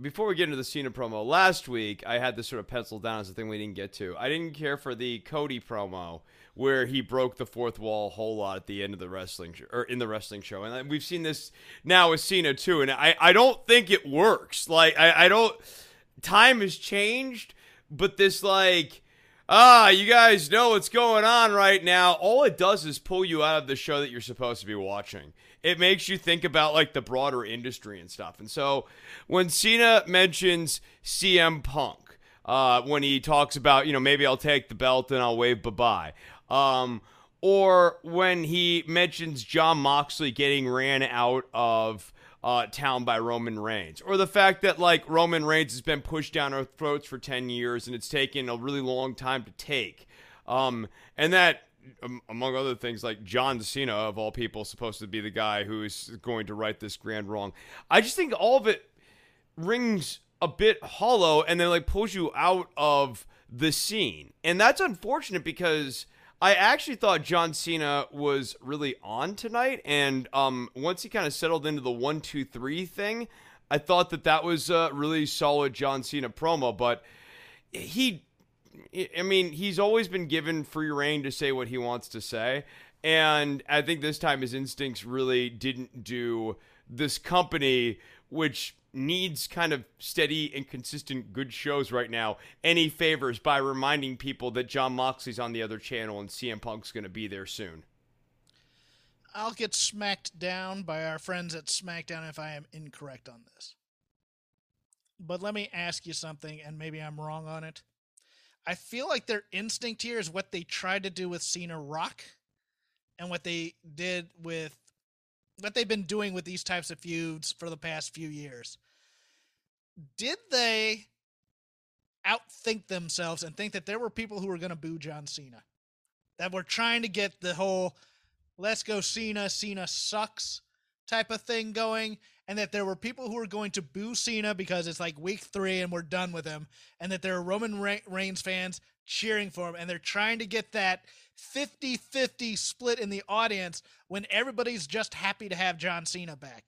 before we get into the Cena promo, last week I had this sort of penciled down as a thing we didn't get to. I didn't care for the Cody promo where he broke the fourth wall a whole lot at the end of the wrestling show, or in the wrestling show, and we've seen this now with Cena too. And I, I don't think it works. Like I, I don't. Time has changed, but this like ah, you guys know what's going on right now. All it does is pull you out of the show that you're supposed to be watching. It makes you think about like the broader industry and stuff. And so when Cena mentions CM Punk, uh, when he talks about, you know, maybe I'll take the belt and I'll wave bye bye. Um, or when he mentions Jon Moxley getting ran out of uh, town by Roman Reigns, or the fact that like Roman Reigns has been pushed down our throats for ten years and it's taken a really long time to take, um, and that among other things, like John Cena of all people, supposed to be the guy who is going to right this grand wrong. I just think all of it rings a bit hollow and then like pulls you out of the scene, and that's unfortunate because. I actually thought John Cena was really on tonight, and um, once he kind of settled into the one, two, three thing, I thought that that was a really solid John Cena promo. But he I mean, he's always been given free reign to say what he wants to say. And I think this time his instincts really didn't do this company, which needs kind of steady and consistent good shows right now, any favors by reminding people that Jon Moxley's on the other channel and CM Punk's going to be there soon. I'll get smacked down by our friends at SmackDown if I am incorrect on this. But let me ask you something, and maybe I'm wrong on it. I feel like their instinct here is what they tried to do with Cena Rock and what they did with what they've been doing with these types of feuds for the past few years. Did they outthink themselves and think that there were people who were going to boo John Cena? That were trying to get the whole let's go Cena, Cena sucks type of thing going, and that there were people who were going to boo Cena because it's like week three and we're done with him, and that there are Roman Reigns fans cheering for him, and they're trying to get that 50 50 split in the audience when everybody's just happy to have John Cena back.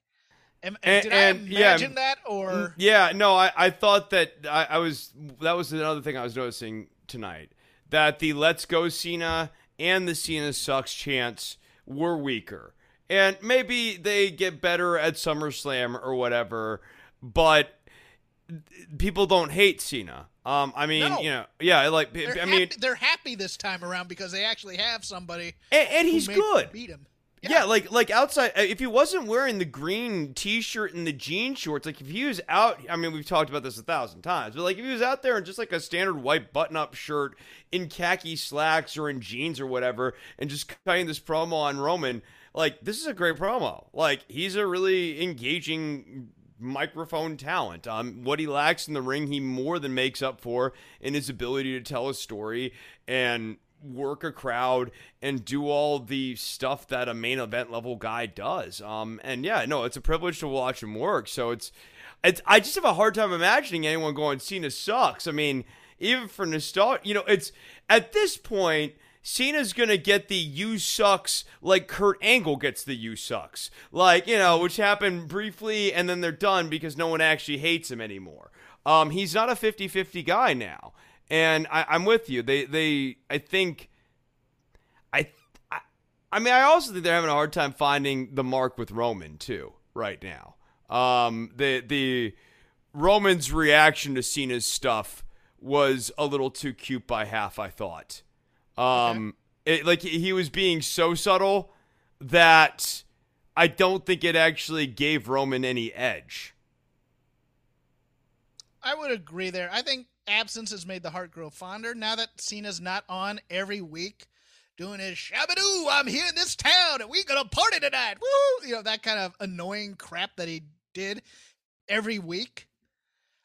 Am, and, did and, I imagine yeah, that or yeah no I, I thought that I, I was that was another thing I was noticing tonight that the let's go Cena and the Cena sucks chants were weaker and maybe they get better at SummerSlam or whatever but people don't hate Cena um, I mean, no. you know, yeah, like they're I mean, they're happy this time around because they actually have somebody, and, and he's good. Beat him. Yeah. yeah. like like outside, uh, if he wasn't wearing the green T-shirt and the jean shorts, like if he was out, I mean, we've talked about this a thousand times, but like if he was out there in just like a standard white button-up shirt, in khaki slacks or in jeans or whatever, and just cutting this promo on Roman, like this is a great promo. Like he's a really engaging microphone talent. Um, what he lacks in the ring, he more than makes up for in his ability to tell a story and work a crowd and do all the stuff that a main event level guy does. Um, and yeah, no, it's a privilege to watch him work. So it's, it's, I just have a hard time imagining anyone going, Cena sucks. I mean, even for nostalgia, you know, it's at this point, Cena's gonna get the you sucks like Kurt Angle gets the you sucks. Like, you know, which happened briefly and then they're done because no one actually hates him anymore. Um, he's not a 50-50 guy now. And I, I'm with you. They they I think I, I I mean I also think they're having a hard time finding the mark with Roman too, right now. Um the the Roman's reaction to Cena's stuff was a little too cute by half, I thought. Um, okay. it, like he was being so subtle that I don't think it actually gave Roman any edge. I would agree there. I think absence has made the heart grow fonder. Now that Cena's not on every week doing his shabadoo, I'm here in this town and we gonna party tonight. Woo! You know, that kind of annoying crap that he did every week.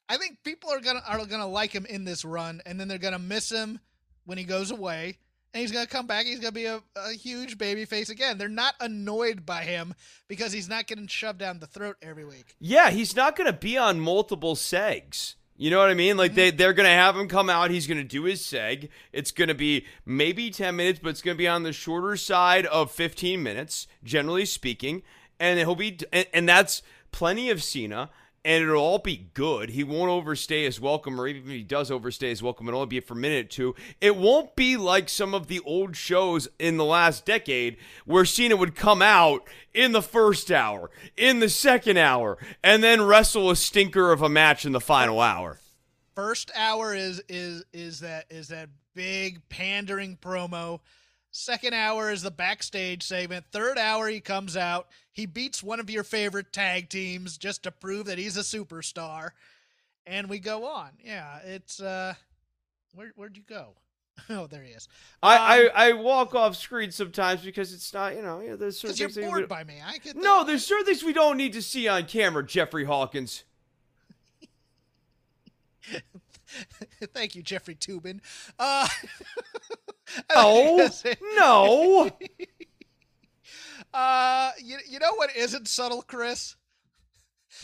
I think people are gonna are gonna like him in this run, and then they're gonna miss him when he goes away. And he's going to come back. He's going to be a, a huge baby face again. They're not annoyed by him because he's not getting shoved down the throat every week. Yeah, he's not going to be on multiple segs. You know what I mean? Like they they're gonna have him come out. He's gonna do his seg. It's gonna be maybe ten minutes, but it's gonna be on the shorter side of fifteen minutes, generally speaking. And he'll be and, and that's plenty of Cena and it'll all be good. He won't overstay his welcome, or even if he does overstay his welcome, it'll only be for a minute or two. It won't be like some of the old shows in the last decade where Cena would come out in the first hour, in the second hour, and then wrestle a stinker of a match in the final hour. First hour is is is that is that big pandering promo Second hour is the backstage segment. Third hour, he comes out. He beats one of your favorite tag teams just to prove that he's a superstar. And we go on. Yeah, it's uh where where'd you go? oh, there he is. I, um, I, I walk off screen sometimes because it's not you know yeah, there's certain things you're bored by me. I could no, there's certain things we don't need to see on camera. Jeffrey Hawkins. Thank you, Jeffrey Toobin. Uh, oh no. Uh, you you know what isn't subtle, Chris?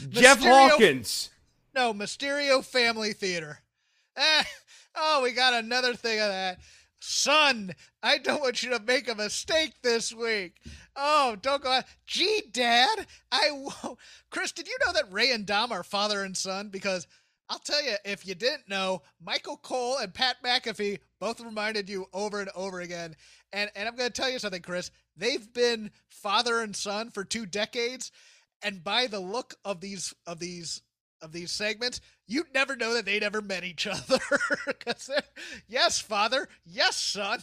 Jeff Mysterio, Hawkins. No, Mysterio Family Theater. Eh, oh, we got another thing of that. Son, I don't want you to make a mistake this week. Oh, don't go out. Gee, Dad, I won't. Chris, did you know that Rey and Dom are father and son? Because I'll tell you, if you didn't know, Michael Cole and Pat McAfee both reminded you over and over again. And and I'm going to tell you something, Chris. They've been father and son for two decades, and by the look of these of these of these segments, you'd never know that they'd ever met each other. yes, father. Yes, son.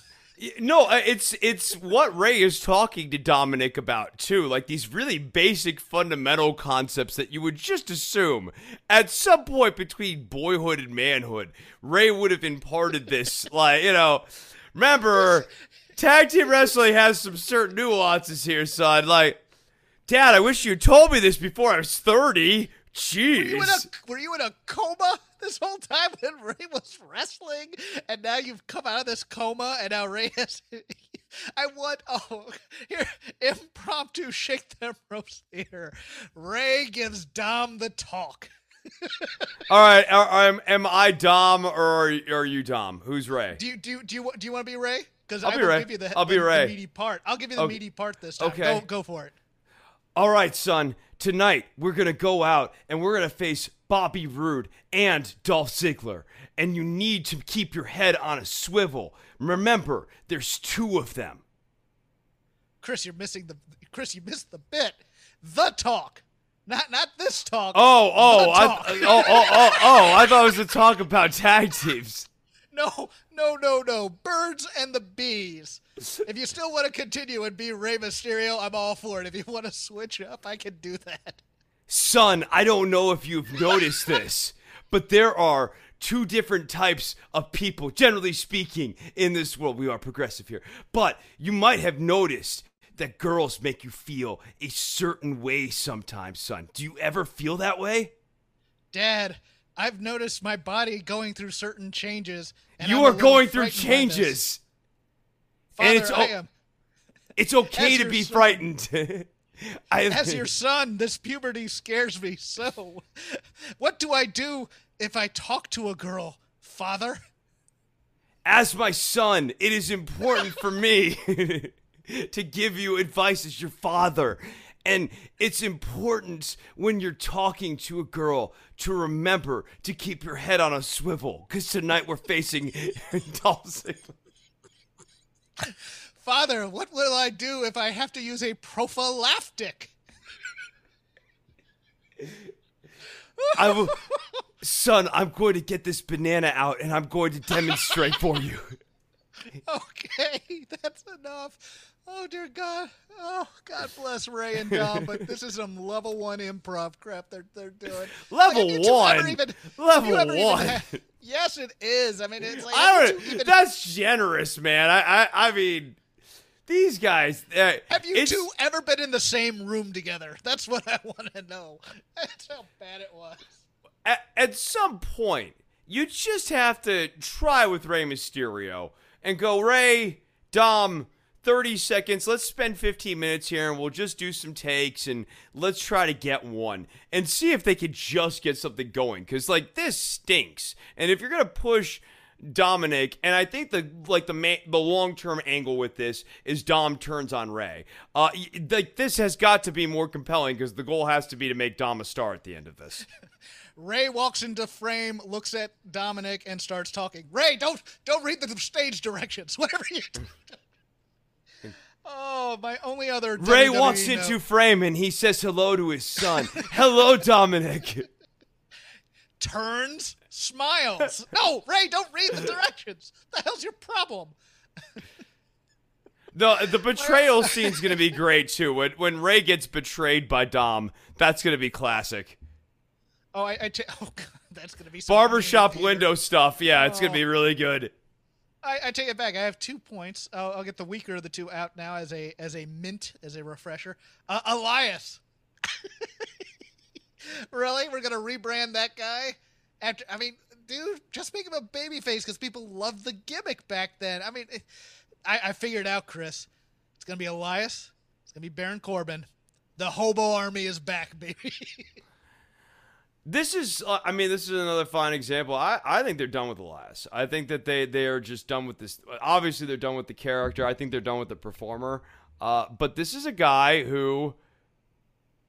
No, uh, it's it's what Rey is talking to Dominic about too. Like these really basic fundamental concepts that you would just assume at some point between boyhood and manhood, Rey would have imparted this. like you know, remember, tag team wrestling has some certain nuances here, son. Like, Dad, I wish you told me this before I was thirty. Jeez. Were you in a, were you in a coma? this whole time when Rey was wrestling, and now you've come out of this coma, and now Rey has. I want oh here impromptu shake them ropes here. Rey gives Dom the talk. All right, am, am I Dom or are you Dom? Who's Rey? Do you do do you, do you want to be Ray? Because I'll I be Rey. give you the, I'll the, be the meaty part. I'll give you the okay. meaty part this time. Okay, go go for it. All right, son. Tonight we're gonna go out and we're gonna face Bobby Roode and Dolph Ziggler, and you need to keep your head on a swivel. Remember, there's two of them. Chris, you're missing the Chris. You missed the bit. The talk, not not this talk. Oh oh I, oh oh oh oh! I thought it was a talk about tag teams. No no no no! Birds and the bees. If you still want to continue and be Rey Mysterio, I'm all for it. If you want to switch up, I can do that. Son, I don't know if you've noticed this, but there are two different types of people, generally speaking, in this world. We are progressive here. But you might have noticed that girls make you feel a certain way sometimes, son. Do you ever feel that way? Dad, I've noticed my body going through certain changes. you I'm are going through changes. Father, and it's, o- am, it's okay to be son. frightened. I, As your son, this puberty scares me so. What do I do if I talk to a girl, father? As my son, it is important for me to give you advice as your father. And it's important when you're talking to a girl to remember to keep your head on a swivel. Because tonight we're facing Dolph Father, what will I do if I have to use a prophylactic? I will, son. I'm going to get this banana out, and I'm going to demonstrate for you. Okay, that's enough. Oh dear God! Oh God bless Rey and Dom, but this is some level one improv crap they're they're doing. Level like, one. Even, level one. Yes, it is. I mean, it's like I don't, even, that's generous, man. I I, I mean. These guys. Uh, Have you two ever been in the same room together? That's what I want to know. That's how bad it was. At, at some point, you just have to try with Rey Mysterio and go, Rey, Dom, 30 seconds. Let's spend 15 minutes here and we'll just do some takes and let's try to get one and see if they could just get something going. Cause like this stinks. And if you're to push Dominic, and I think the like the ma- the long term angle with this is Dom turns on Rey. Uh, like this has got to be more compelling because the goal has to be to make Dom a star at the end of this. Rey walks into frame, looks at Dominic, and starts talking. Rey, don't don't read the stage directions. Whatever you. Oh, my only other. Rey WWE walks note. into frame and he says hello to his son. hello, Dominic. Turns smiles. no, Rey, don't read the directions. the hell's your problem? the the betrayal scene's gonna be great too. When when Rey gets betrayed by Dom, that's gonna be classic. Oh, I, I t- oh, God, that's gonna be barbershop window stuff. Yeah, oh. it's gonna be oh. really good. I, I, take it back. I have two points. I'll, I'll, get the weaker of the two out now as a as a mint as a refresher. Uh, Elias. really, we're gonna rebrand that guy? After I mean, dude, just make him a baby face because people loved the gimmick back then. I mean, I, I figured out, Chris. It's gonna be Elias. It's gonna be Baron Corbin. The hobo army is back, baby. This is, uh, I mean, this is another fine example. I, I think they're done with Elias. I think that they, they are just done with this. Obviously, they're done with the character. I think they're done with the performer. Uh, but this is a guy who,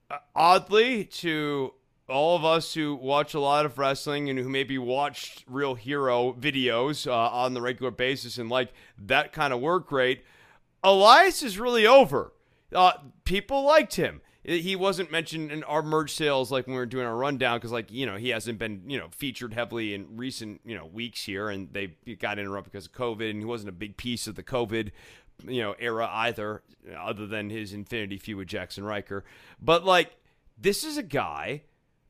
uh, oddly, to all of us who watch a lot of wrestling and who maybe watched Real Hero videos uh, on the regular basis and like that kind of work rate, Elias is really over. Uh, people liked him. He wasn't mentioned in our merch sales like when we were doing our rundown because, like, you know, he hasn't been, you know, featured heavily in recent, you know, weeks here, and they got interrupted because of COVID, and he wasn't a big piece of the COVID, you know, era either, other than his Infinity feud with Jaxson Ryker. But like, this is a guy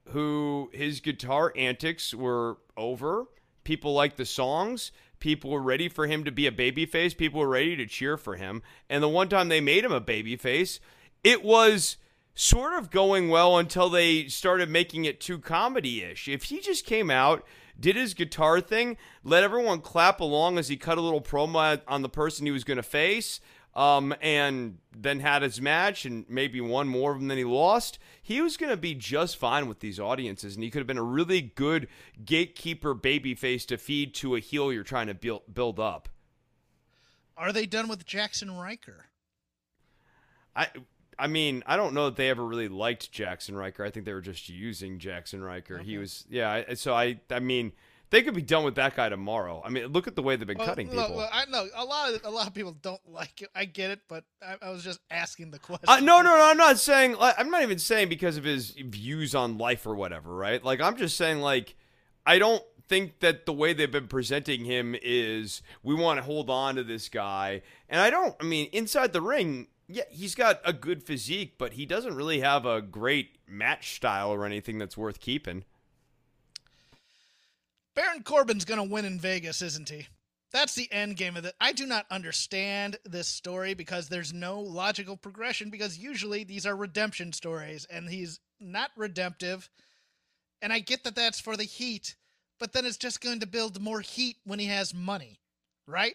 who his guitar antics were over. People liked the songs. People were ready for him to be a babyface. People were ready to cheer for him. And the one time they made him a babyface, it was sort of going well until they started making it too comedy ish. If he just came out, did his guitar thing, let everyone clap along as he cut a little promo on the person he was going to face, um, and then had his match and maybe won more of them than he lost, he was going to be just fine with these audiences. And he could have been a really good gatekeeper babyface to feed to a heel you're trying to build, build up. Are they done with Jaxson Ryker? I I mean, I don't know that they ever really liked Jaxson Ryker. I think they were just using Jaxson Ryker. Okay. He was, yeah. So I, I mean, they could be done with that guy tomorrow. I mean, look at the way they've been well, cutting people. Well, I know a lot of a lot of people don't like it. I get it, but I, I was just asking the question. Uh, no, no, no. I'm not saying. I'm not even saying because of his views on life or whatever. Right? Like, I'm just saying like, I don't think that the way they've been presenting him is we want to hold on to this guy. And I don't. I mean, inside the ring, yeah, he's got a good physique, but he doesn't really have a great match style or anything that's worth keeping. Baron Corbin's going to win in Vegas, isn't he? That's the end game of it. I do not understand this story because there's no logical progression because usually these are redemption stories and he's not redemptive. And I get that that's for the heat, but then it's just going to build more heat when he has money, right?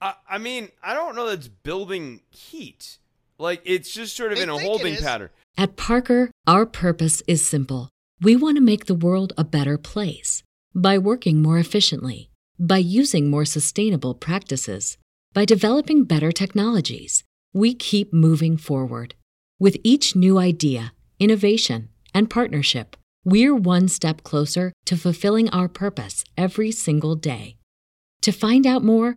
I, I mean, I don't know that's building heat. Like it's just sort of they in a holding pattern. At Parker, our purpose is simple. We want to make the world a better place by working more efficiently, by using more sustainable practices, by developing better technologies. We keep moving forward. With each new idea, innovation, and partnership, we're one step closer to fulfilling our purpose every single day. To find out more,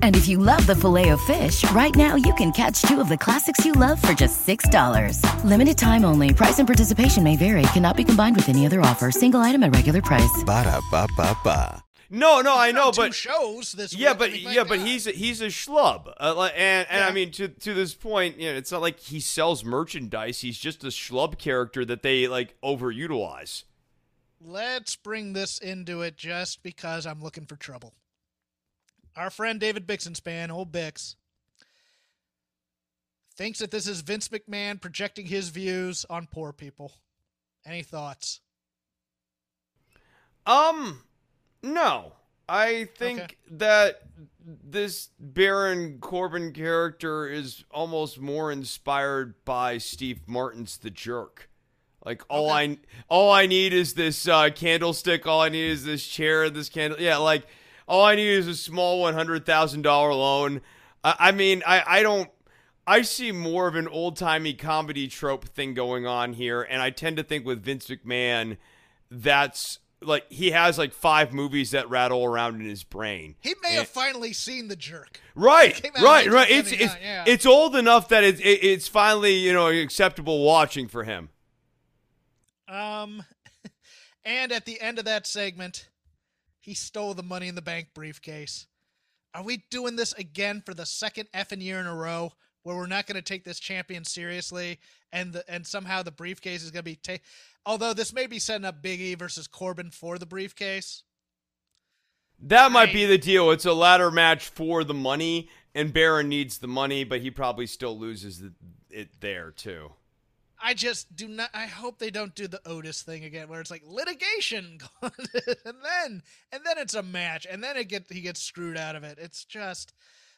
And if you love the filet of fish, right now you can catch two of the classics you love for just $6. Limited time only. Price and participation may vary. Cannot be combined with any other offer. Single item at regular price. Ba da ba ba ba. No, no, I know, but shows this. Yeah, but yeah, but he's a, he's a schlub, uh, and and yeah. I mean to to this point, you know, it's not like he sells merchandise. He's just a schlub character that they like overutilize. Let's bring this into it, just because I'm looking for trouble our friend David Bixenspan, old Bix, thinks that this is Vince McMahon projecting his views on poor people. Any thoughts? Um, no. I think okay. that this Baron Corbin character is almost more inspired by Steve Martin's The Jerk. Like all okay. I all I need is this uh, candlestick. All I need is this chair. This candle. Yeah, like all I need is a small one hundred thousand dollar loan. I, I mean, I, I don't. I see more of an old timey comedy trope thing going on here, and I tend to think with Vince McMahon, that's like he has like five movies that rattle around in his brain. He may and, have finally seen the jerk. Right, right, right. It's it's yeah. it's old enough that it's it, it's finally you know acceptable watching for him. Um, and at the end of that segment, he stole the money in the bank briefcase. Are we doing this again for the second effing year in a row where we're not going to take this champion seriously and the, and somehow the briefcase is going to be taken? Although this may be setting up Big E versus Corbin for the briefcase. That might I, be the deal. It's a ladder match for the money, and Baron needs the money, but he probably still loses it there too. I just do not. I hope they don't do the Otis thing again, where it's like litigation, and then and then it's a match, and then it get he gets screwed out of it. It's just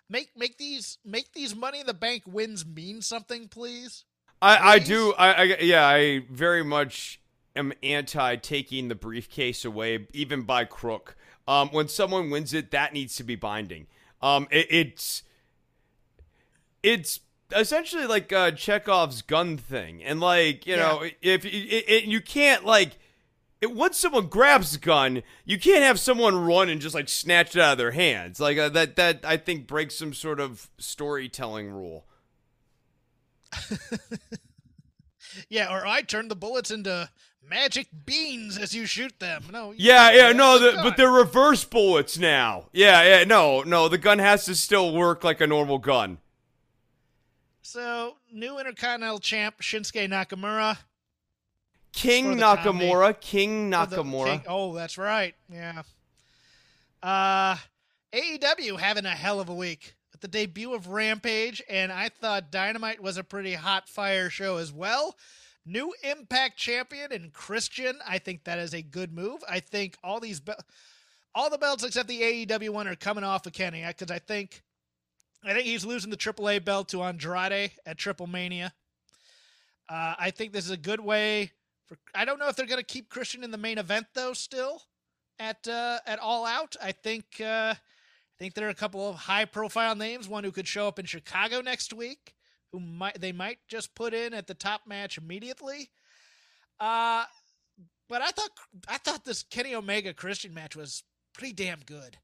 make make these make these Money in the Bank wins mean something, please. I I do. I, I yeah. I very much am anti taking the briefcase away, even by crook. Um, when someone wins it, that needs to be binding. Um, it, it's it's essentially like uh, Chekhov's gun thing, and like you yeah. know, if it, it, you can't like. It, once someone grabs the gun, you can't have someone run and just like snatch it out of their hands. Like uh, that, that I think breaks some sort of storytelling rule. yeah, or I turn the bullets into magic beans as you shoot them. No. Yeah, yeah, no, the, but they're reverse bullets now. Yeah, yeah, no, no, the gun has to still work like a normal gun. So, new Intercontinental Champ Shinsuke Nakamura. King Nakamura, King Nakamura. King, oh, that's right. Yeah. Uh AEW having a hell of a week with the debut of Rampage, and I thought Dynamite was a pretty hot fire show as well. New Impact champion and Christian. I think that is a good move. I think all these be- all the belts except the AEW one are coming off of Kenny because I think I think he's losing the AAA belt to Andrade at Triple Mania. Uh, I think this is a good way for. I don't know if they're going to keep Christian in the main event though. Still at uh, at All Out, I think uh, I think there are a couple of high profile names. One who could show up in Chicago next week who might they might just put in at the top match immediately. Uh but I thought I thought this Kenny Omega Christian match was pretty damn good.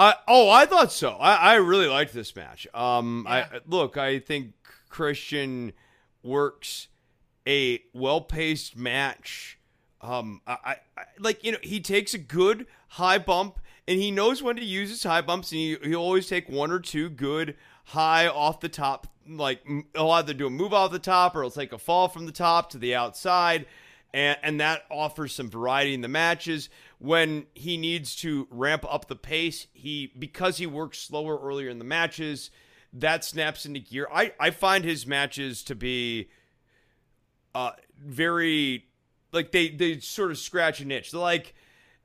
I oh I thought so. I, I really liked this match. Um yeah. I look, I think Christian works a well-paced match. Um I, I like you know, he takes a good high bump and he knows when to use his high bumps and he he always take one or two good high off the top. Like he'll either do a move off the top or he'll take a fall from the top to the outside. And, and that offers some variety in the matches. When he needs to ramp up the pace, he because he works slower earlier in the matches, that snaps into gear. I, I find his matches to be uh, very like they they sort of scratch an itch. They're like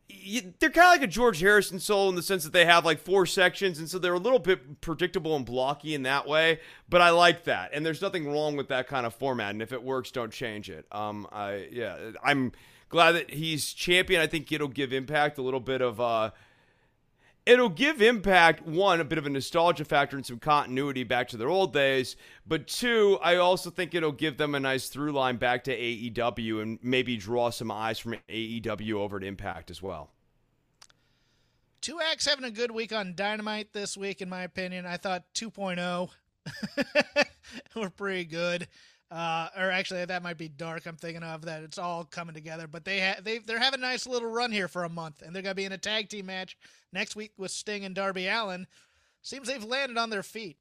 they're kind of like a George Harrison solo in the sense that they have like four sections, and so they're a little bit predictable and blocky in that way. But I like that, and there's nothing wrong with that kind of format. And if it works, don't change it. Um, I yeah, I'm glad that he's champion. I think it'll give Impact a little bit of uh, it'll give Impact one a bit of a nostalgia factor and some continuity back to their old days, but two, I also think it'll give them a nice through line back to AEW and maybe draw some eyes from AEW over to Impact as well. Two Acts having a good week on Dynamite this week, in my opinion. I thought 2.0 were pretty good. Uh, or actually, that might be dark. I'm thinking of that. It's all coming together. But they ha- they they're having a nice little run here for a month, and they're gonna be in a tag team match next week with Sting and Darby Allin. Seems they've landed on their feet.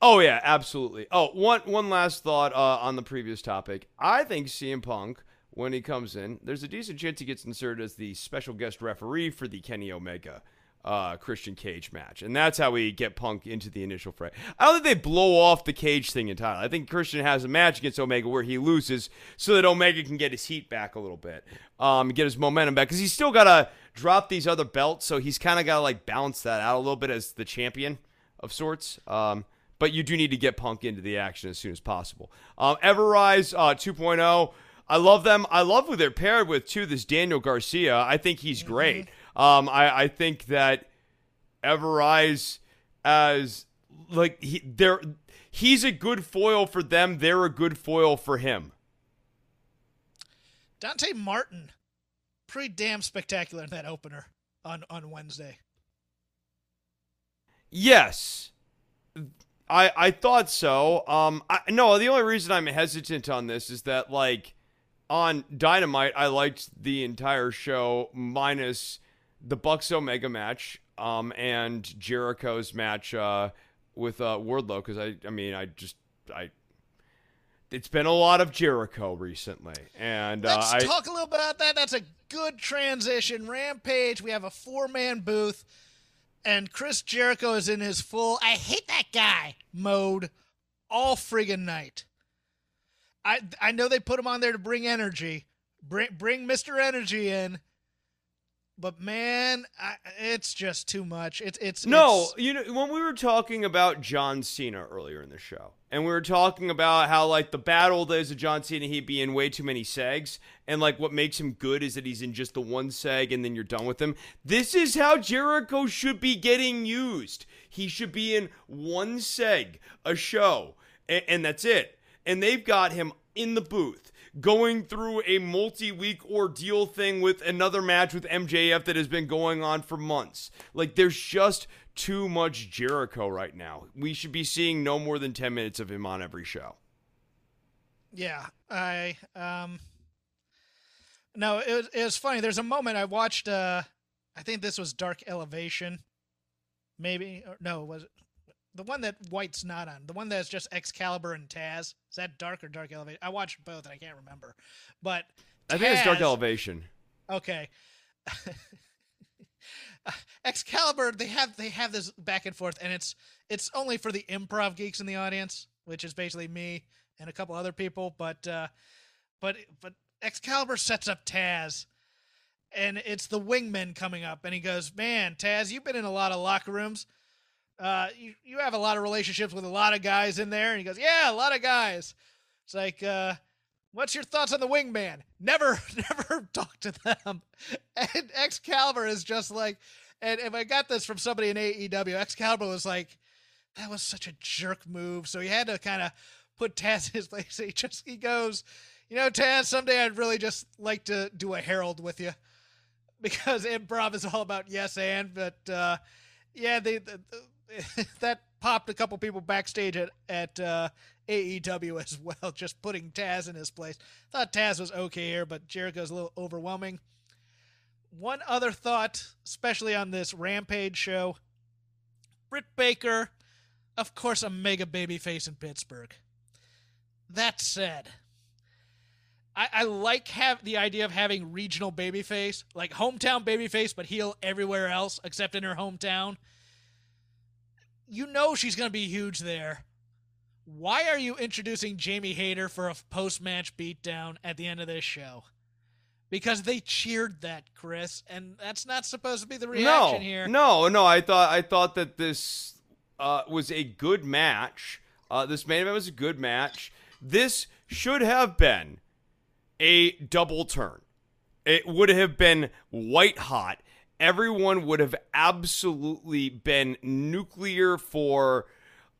Oh yeah, absolutely. Oh, one one last thought uh, on the previous topic. I think CM Punk when he comes in, there's a decent chance he gets inserted as the special guest referee for the Kenny Omega uh, Christian Cage match, and that's how we get Punk into the initial fray. I don't think they blow off the Cage thing entirely. I think Christian has a match against Omega where he loses, so that Omega can get his heat back a little bit, um, get his momentum back, because he's still got to drop these other belts, so he's kind of got to like balance that out a little bit as the champion of sorts. Um, but you do need to get Punk into the action as soon as possible. Um, Everrise uh, 2.0. I love them. I love who they're paired with too. This Daniel Garcia. I think he's mm-hmm. great. Um, I, I think that Everrise as like he they're he's a good foil for them. They're a good foil for him. Dante Martin, pretty damn spectacular in that opener on on Wednesday. Yes. I I thought so. Um I no, the only reason I'm hesitant on this is that like on Dynamite I liked the entire show minus the Bucks Omega match, um, and Jericho's match uh, with uh, Wardlow because I, I mean, I just, I, it's been a lot of Jericho recently, and uh, let's I, talk a little bit about that. That's a good transition. Rampage, we have a four-man booth, and Chris Jericho is in his full "I hate that guy" mode all friggin' night. I I know they put him on there to bring energy, bring bring Mister Energy in, but man, I, it's just too much. It's it's No, it's- you know when we were talking about John Cena earlier in the show, and we were talking about how like the bad old days of John Cena, he'd be in way too many segs, and like what makes him good is that he's in just the one seg, and then you're done with him. This is how Jericho should be getting used. He should be in one seg a show, and, and that's it. And they've got him in the booth going through a multi-week ordeal thing with another match with MJF that has been going on for months. Like there's just too much Jericho right now. We should be seeing no more than 10 minutes of him on every show. Yeah, I um No, it was it was funny. There's a moment I watched uh I think this was Dark Elevation. Maybe or no, it was it the one that Wight's not on? The one that's just Excalibur and Taz? Is that Dark or Dark Elevation? I watched both and I can't remember. But I think it's Dark Taz- Elevation. Okay. Excalibur, they have they have this back and forth, and it's it's only for the improv geeks in the audience, which is basically me and a couple other people. But uh, but but Excalibur sets up Taz, and it's the wingman coming up, and he goes, "Man, Taz, you've been in a lot of locker rooms. Uh, you you have a lot of relationships with a lot of guys in there." And he goes, "Yeah, a lot of guys." It's like, uh, what's your thoughts on the wingman? Never, never talk to them. And Excalibur is just like, and if I got this from somebody in AEW, Excalibur was like, that was such a jerk move. So he had to kind of put Taz in his place. He just he goes, you know, Taz, someday I'd really just like to do a Harold with you because improv is all about yes and. But uh, yeah, they, the, the, that popped a couple people backstage at at uh, AEW as well, just putting Taz in his place. Thought Taz was okay here, but Jericho's a little overwhelming. One other thought, especially on this Rampage show Britt Baker, of course, a mega babyface in Pittsburgh. That said, I, I like have the idea of having regional babyface, like hometown babyface, but heel everywhere else except in her hometown. You know she's going to be huge there. Why are you introducing Jamie Hayter for a post match beatdown at the end of this show? Because they cheered that, Chris, and that's not supposed to be the reaction no, here. No, no, I thought I thought that this uh, was a good match. Uh, this main event was a good match. This should have been a double turn. It would have been white hot. Everyone would have absolutely been nuclear for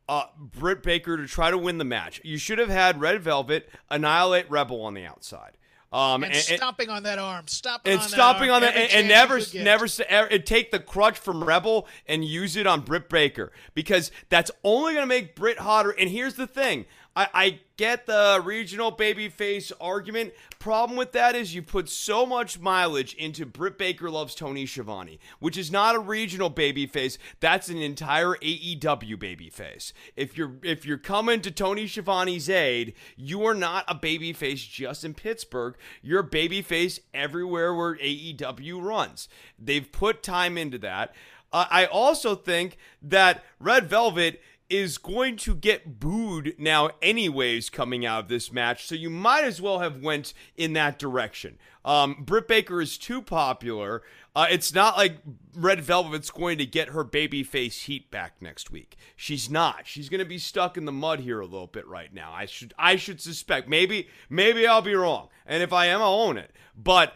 uh, Britt Baker to try to win the match. You should have had Red Velvet annihilate Rebel on the outside. Um, and, stomping on that arm, stomping and on stomping that arm on that, and, and never, you could get. never, ever, take the crutch from Rebel and use it on Britt Baker because that's only going to make Britt hotter. And here's the thing: I, I get the regional babyface argument. Problem with that is you put so much mileage into Britt Baker loves Tony Schiavone, which is not a regional babyface. That's an entire AEW babyface. If you're if you're coming to Tony Schiavone's aid, you are not a babyface just in Pittsburgh. You're a babyface everywhere where AEW runs. They've put time into that. Uh, I also think that Red Velvet is going to get booed now anyways coming out of this match so you might as well have went in that direction. Um, britt baker is too popular. Uh, it's not like red velvet's going to get her babyface heat back next week. She's not. She's going to be stuck in the mud here a little bit right now. I should i should suspect. Maybe maybe i'll be wrong. And if i am i'll own it. But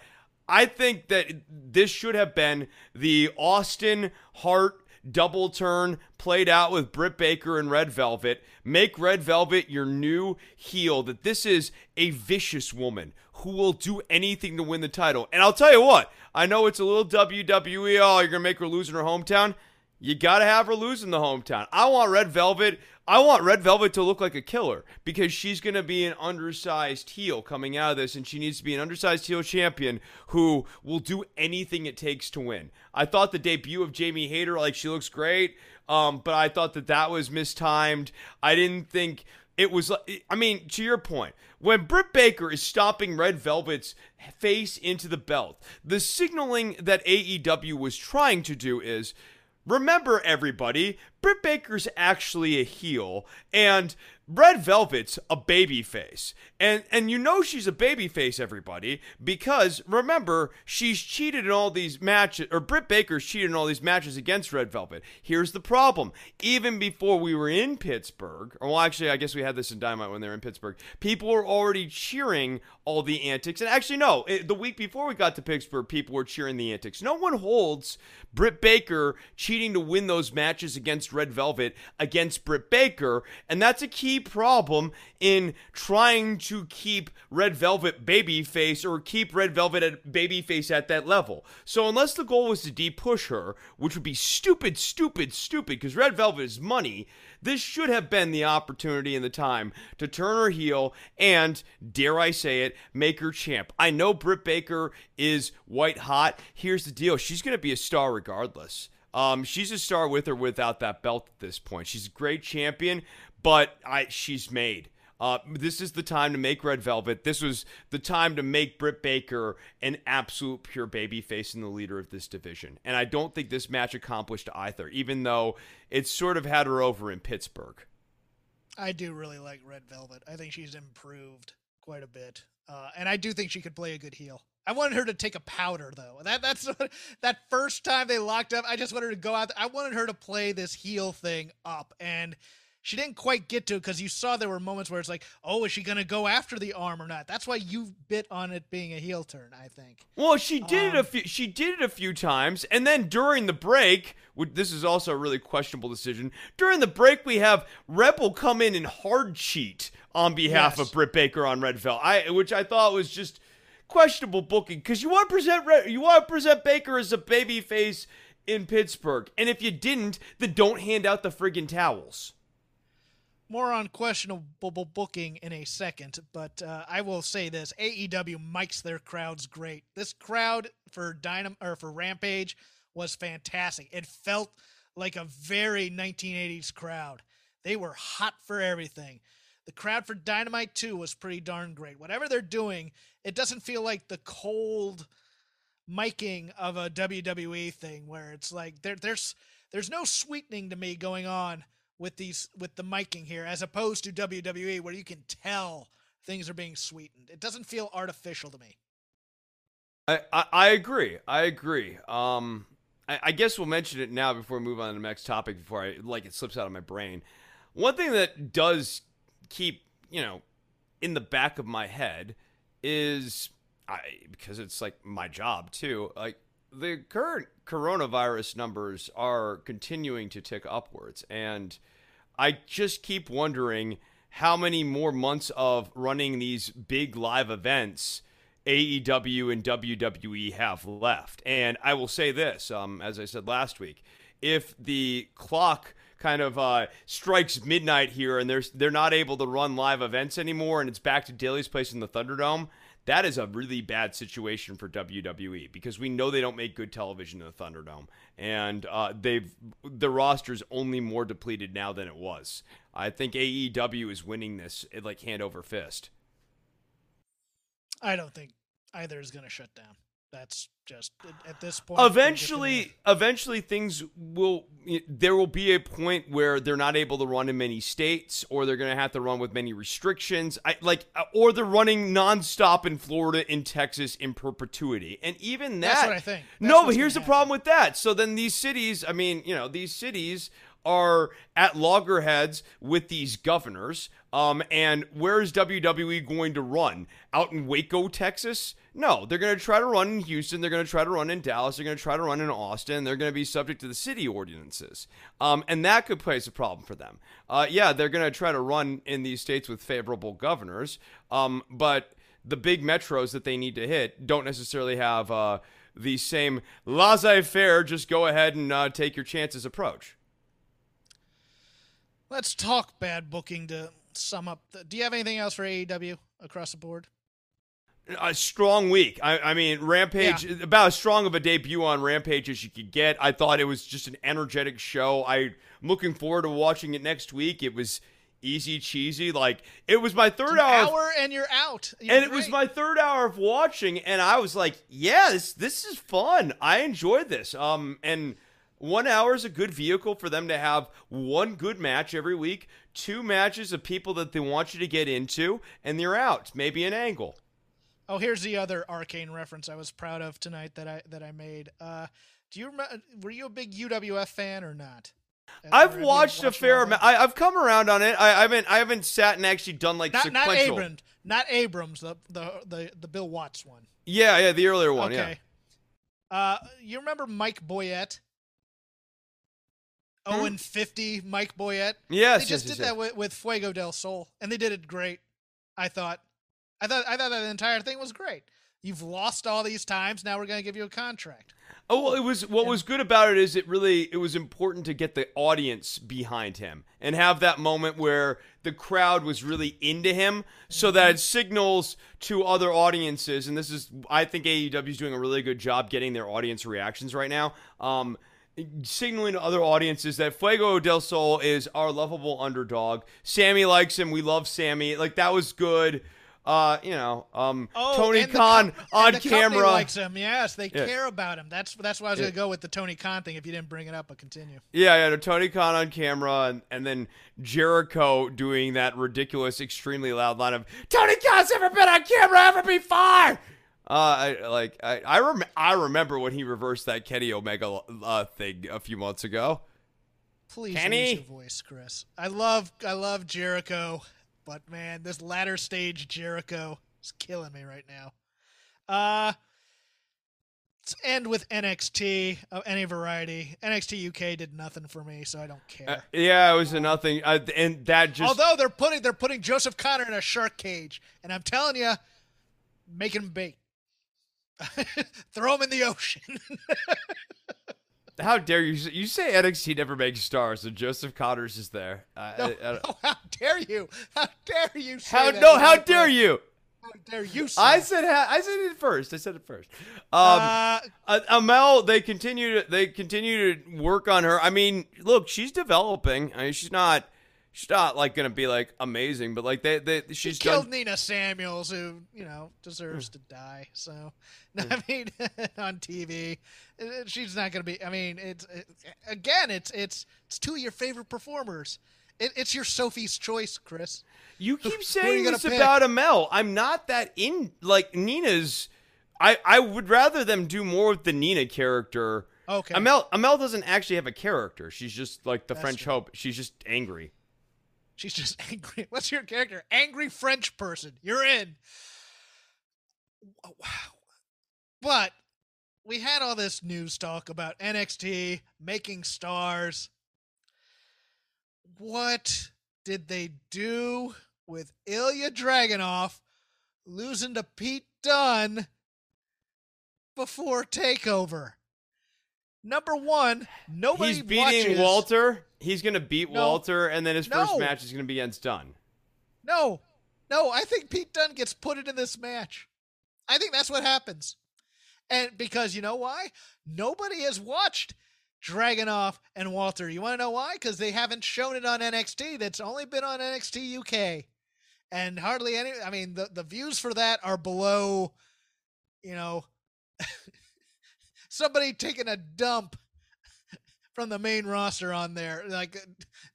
i think that this should have been the austin hart double turn played out with Britt Baker and Red Velvet. Make Red Velvet your new heel. That this is a vicious woman who will do anything to win the title. And I'll tell you what, I know it's a little WWE. Oh, you're gonna make her lose in her hometown. You gotta have her lose in the hometown. I want Red Velvet. I want Red Velvet to look like a killer because she's gonna be an undersized heel coming out of this, and she needs to be an undersized heel champion who will do anything it takes to win. I thought the debut of Jamie Hayter, like she looks great, um, but I thought that that was mistimed. I didn't think it was. I mean, to your point, when Britt Baker is stopping Red Velvet's face into the belt, the signaling that AEW was trying to do is. Remember, everybody, Britt Baker's actually a heel, and Red Velvet's a baby face. And and you know she's a baby face, everybody, because remember, she's cheated in all these matches or Britt Baker's cheated in all these matches against Red Velvet. Here's the problem. Even before we were in Pittsburgh, or well actually I guess we had this in Dynamite when they were in Pittsburgh, people were already cheering all the antics. And actually no, it, the week before we got to Pittsburgh, people were cheering the antics. No one holds Britt Baker cheating to win those matches against Red Velvet against Britt Baker, and that's a key problem in trying to keep Red Velvet babyface or keep Red Velvet at babyface at that level. So unless the goal was to de-push her, which would be stupid, stupid, stupid, because Red Velvet is money, this should have been the opportunity and the time to turn her heel and, dare I say it, make her champ. I know Britt Baker is white hot. Here's the deal: she's going to be a star regardless. Um, she's a star with or without that belt at this point. She's a great champion, but I she's made. Uh, this is the time to make Red Velvet. This was the time to make Britt Baker an absolute pure baby face and the leader of this division. And I don't think this match accomplished either, even though it sort of had her over in Pittsburgh. I do really like Red Velvet. I think she's improved quite a bit, uh, and I do think she could play a good heel. I wanted her to take a powder though. That that's that first time they locked up. I just wanted her to go out. I wanted her to play this heel thing up, and she didn't quite get to it because you saw there were moments where it's like, oh, is she going to go after the arm or not? That's why you bit on it being a heel turn, I think. Well, she did um, it a um, few. She did it a few times, and then during the break, which this is also a really questionable decision. During the break, we have Rebel come in and hard cheat on behalf yes. of Britt Baker on Red Velvet, I, which I thought was just questionable booking because you want to present you want to present Baker as a baby face in Pittsburgh, and if you didn't, then don't hand out the friggin' towels more on questionable booking in a second, but uh, I will say this: AEW mics their crowds great. This crowd for Dynam or for Rampage was fantastic. It felt like a very 1980s crowd. They were hot for everything. The crowd for Dynamite 2 was pretty darn great. Whatever they're doing, it doesn't feel like the cold miking of a WWE thing where it's like there, there's there's no sweetening to me going on with these with the miking here, as opposed to WWE, where you can tell things are being sweetened. It doesn't feel artificial to me. I, I, I agree. I agree. Um, I, I, guess we'll mention it now before we move on to the next topic. Before I like it slips out of my brain. One thing that does keep you know in the back of my head is I because it's like my job too. Like the current coronavirus numbers are continuing to tick upwards. And I just keep wondering how many more months of running these big live events AEW and WWE have left. And I will say this, um, as I said last week, if the clock kind of uh, strikes midnight here and they're, they're not able to run live events anymore and it's back to Daily's Place in the Thunderdome – that is a really bad situation for WWE because we know they don't make good television in the Thunderdome, and uh, they've the roster's only more depleted now than it was. I think AEW is winning this like hand over fist. I don't think either is going to shut down that's just at this point eventually eventually things will there will be a point where they're not able to run in many states or they're going to have to run with many restrictions. I, like uh, or they're running nonstop in Florida in Texas in perpetuity. And even that That's what I think. That's no but here's the happen. problem with that. So then these cities I mean you know these cities are at loggerheads with these governors. Um, and where is WWE going to run? Out in Waco, Texas? No, they're going to try to run in Houston. They're going to try to run in Dallas. They're going to try to run in Austin. They're going to be subject to the city ordinances. Um, and that could place a problem for them. Uh, yeah, they're going to try to run in these states with favorable governors. Um, but the big metros that they need to hit don't necessarily have uh, the same laissez faire, just go ahead and uh, take your chances approach. Let's talk bad booking to sum up. The, do you have anything else for AEW across the board? A strong week. I, I mean, Rampage yeah. about as strong of a debut on Rampage as you could get. I thought it was just an energetic show. I'm looking forward to watching it next week. It was easy cheesy. Like it was my third hour, hour, and you're out. You're and great. it was my third hour of watching, and I was like, "Yeah, this this is fun. I enjoyed this." Um, and One hour is a good vehicle for them to have one good match every week, two matches of people that they want you to get into, and you're out. Maybe an angle. Oh, here's the other arcane reference I was proud of tonight that I that I made. Uh, do you remember? Were you a big UWF fan or not? I've watched, watched, a fair amount. I, have come around on it. I, I, haven't. I haven't sat and actually done like not, sequential. Not Abrams. Not Abrams. The, the the the Bill Watts one. Yeah, yeah, the earlier one. Okay. Yeah. Uh, you remember Mike Boyette? And 50 Mike Boyette. Yes, they just yes, did yes, that with, with Fuego del Sol, and they did it great. I thought, I thought, I thought that the entire thing was great. You've lost all these times. Now we're going to give you a contract. Oh well, it was what was good about it is it really it was important to get the audience behind him and have that moment where the crowd was really into him, so that it signals to other audiences. And this is, I think AEW is doing a really good job getting their audience reactions right now. Um, signaling to other audiences that Fuego del Sol is our lovable underdog. Sammy likes him. We love Sammy. Like that was good. Uh, you know, um, oh, Tony Khan on camera likes him. Yes, they yeah. care about him. That's that's why I was yeah. gonna go with the Tony Khan thing. If you didn't bring it up, but continue. Yeah, yeah, no, Tony Khan on camera, and, and then Jericho doing that ridiculous, extremely loud line of "Tony Khan's never been on camera ever before." Uh, I like I I, rem- I remember when he reversed that Kenny Omega uh, thing a few months ago. Please Kenny? use your voice, Chris. I love I love Jericho. But man, this latter stage Jericho is killing me right now. Uh let's end with NXT of any variety. NXT UK did nothing for me, so I don't care. Uh, yeah, it was a nothing, uh, and that just although they're putting they're putting Joseph Connor in a shark cage, and I'm telling you, making him bait. Throw him in the ocean. How dare you? You say NXT never makes stars, and Joseph Conners is there. Uh, no, I, I no, how dare you? How dare you? how that no? How dare you? How dare you? I said I said it first. I said it first. Um, uh, Amale, they continue to they continue to work on her. I mean, look, she's developing. I mean, she's not she's not like gonna be like amazing, but like they, they she's she killed done... Nina Samuels, who you know deserves to die. So, I hmm. mean, on TV, she's not gonna be. I mean, it's it, again, it's it's it's two of your favorite performers. It, it's your Sophie's choice, Chris. You keep saying this pick? about Amale. I'm not that in like Nina's. I I would rather them do more with the Nina character. Okay. Amale Amale doesn't actually have a character. She's just like the That's French true. Hope. She's just angry. She's just angry. What's your character? Angry French person. You're in. Wow. But we had all this news talk about NXT making stars. What did they do with Ilya Dragunov losing to Pete Dunne before TakeOver? Number one, nobody He's beating watches. Walter. He's gonna beat no. Walter, and then his no. first match is gonna be against Dunne. No, no, I think Pete Dunne gets put into this match. I think that's what happens, and because you know why? Nobody has watched Dragunov and Walter. You want to know why? Because they haven't shown it on NXT. That's only been on NXT UK, and hardly any. I mean, the the views for that are below, you know. somebody taking a dump from the main roster on there. Like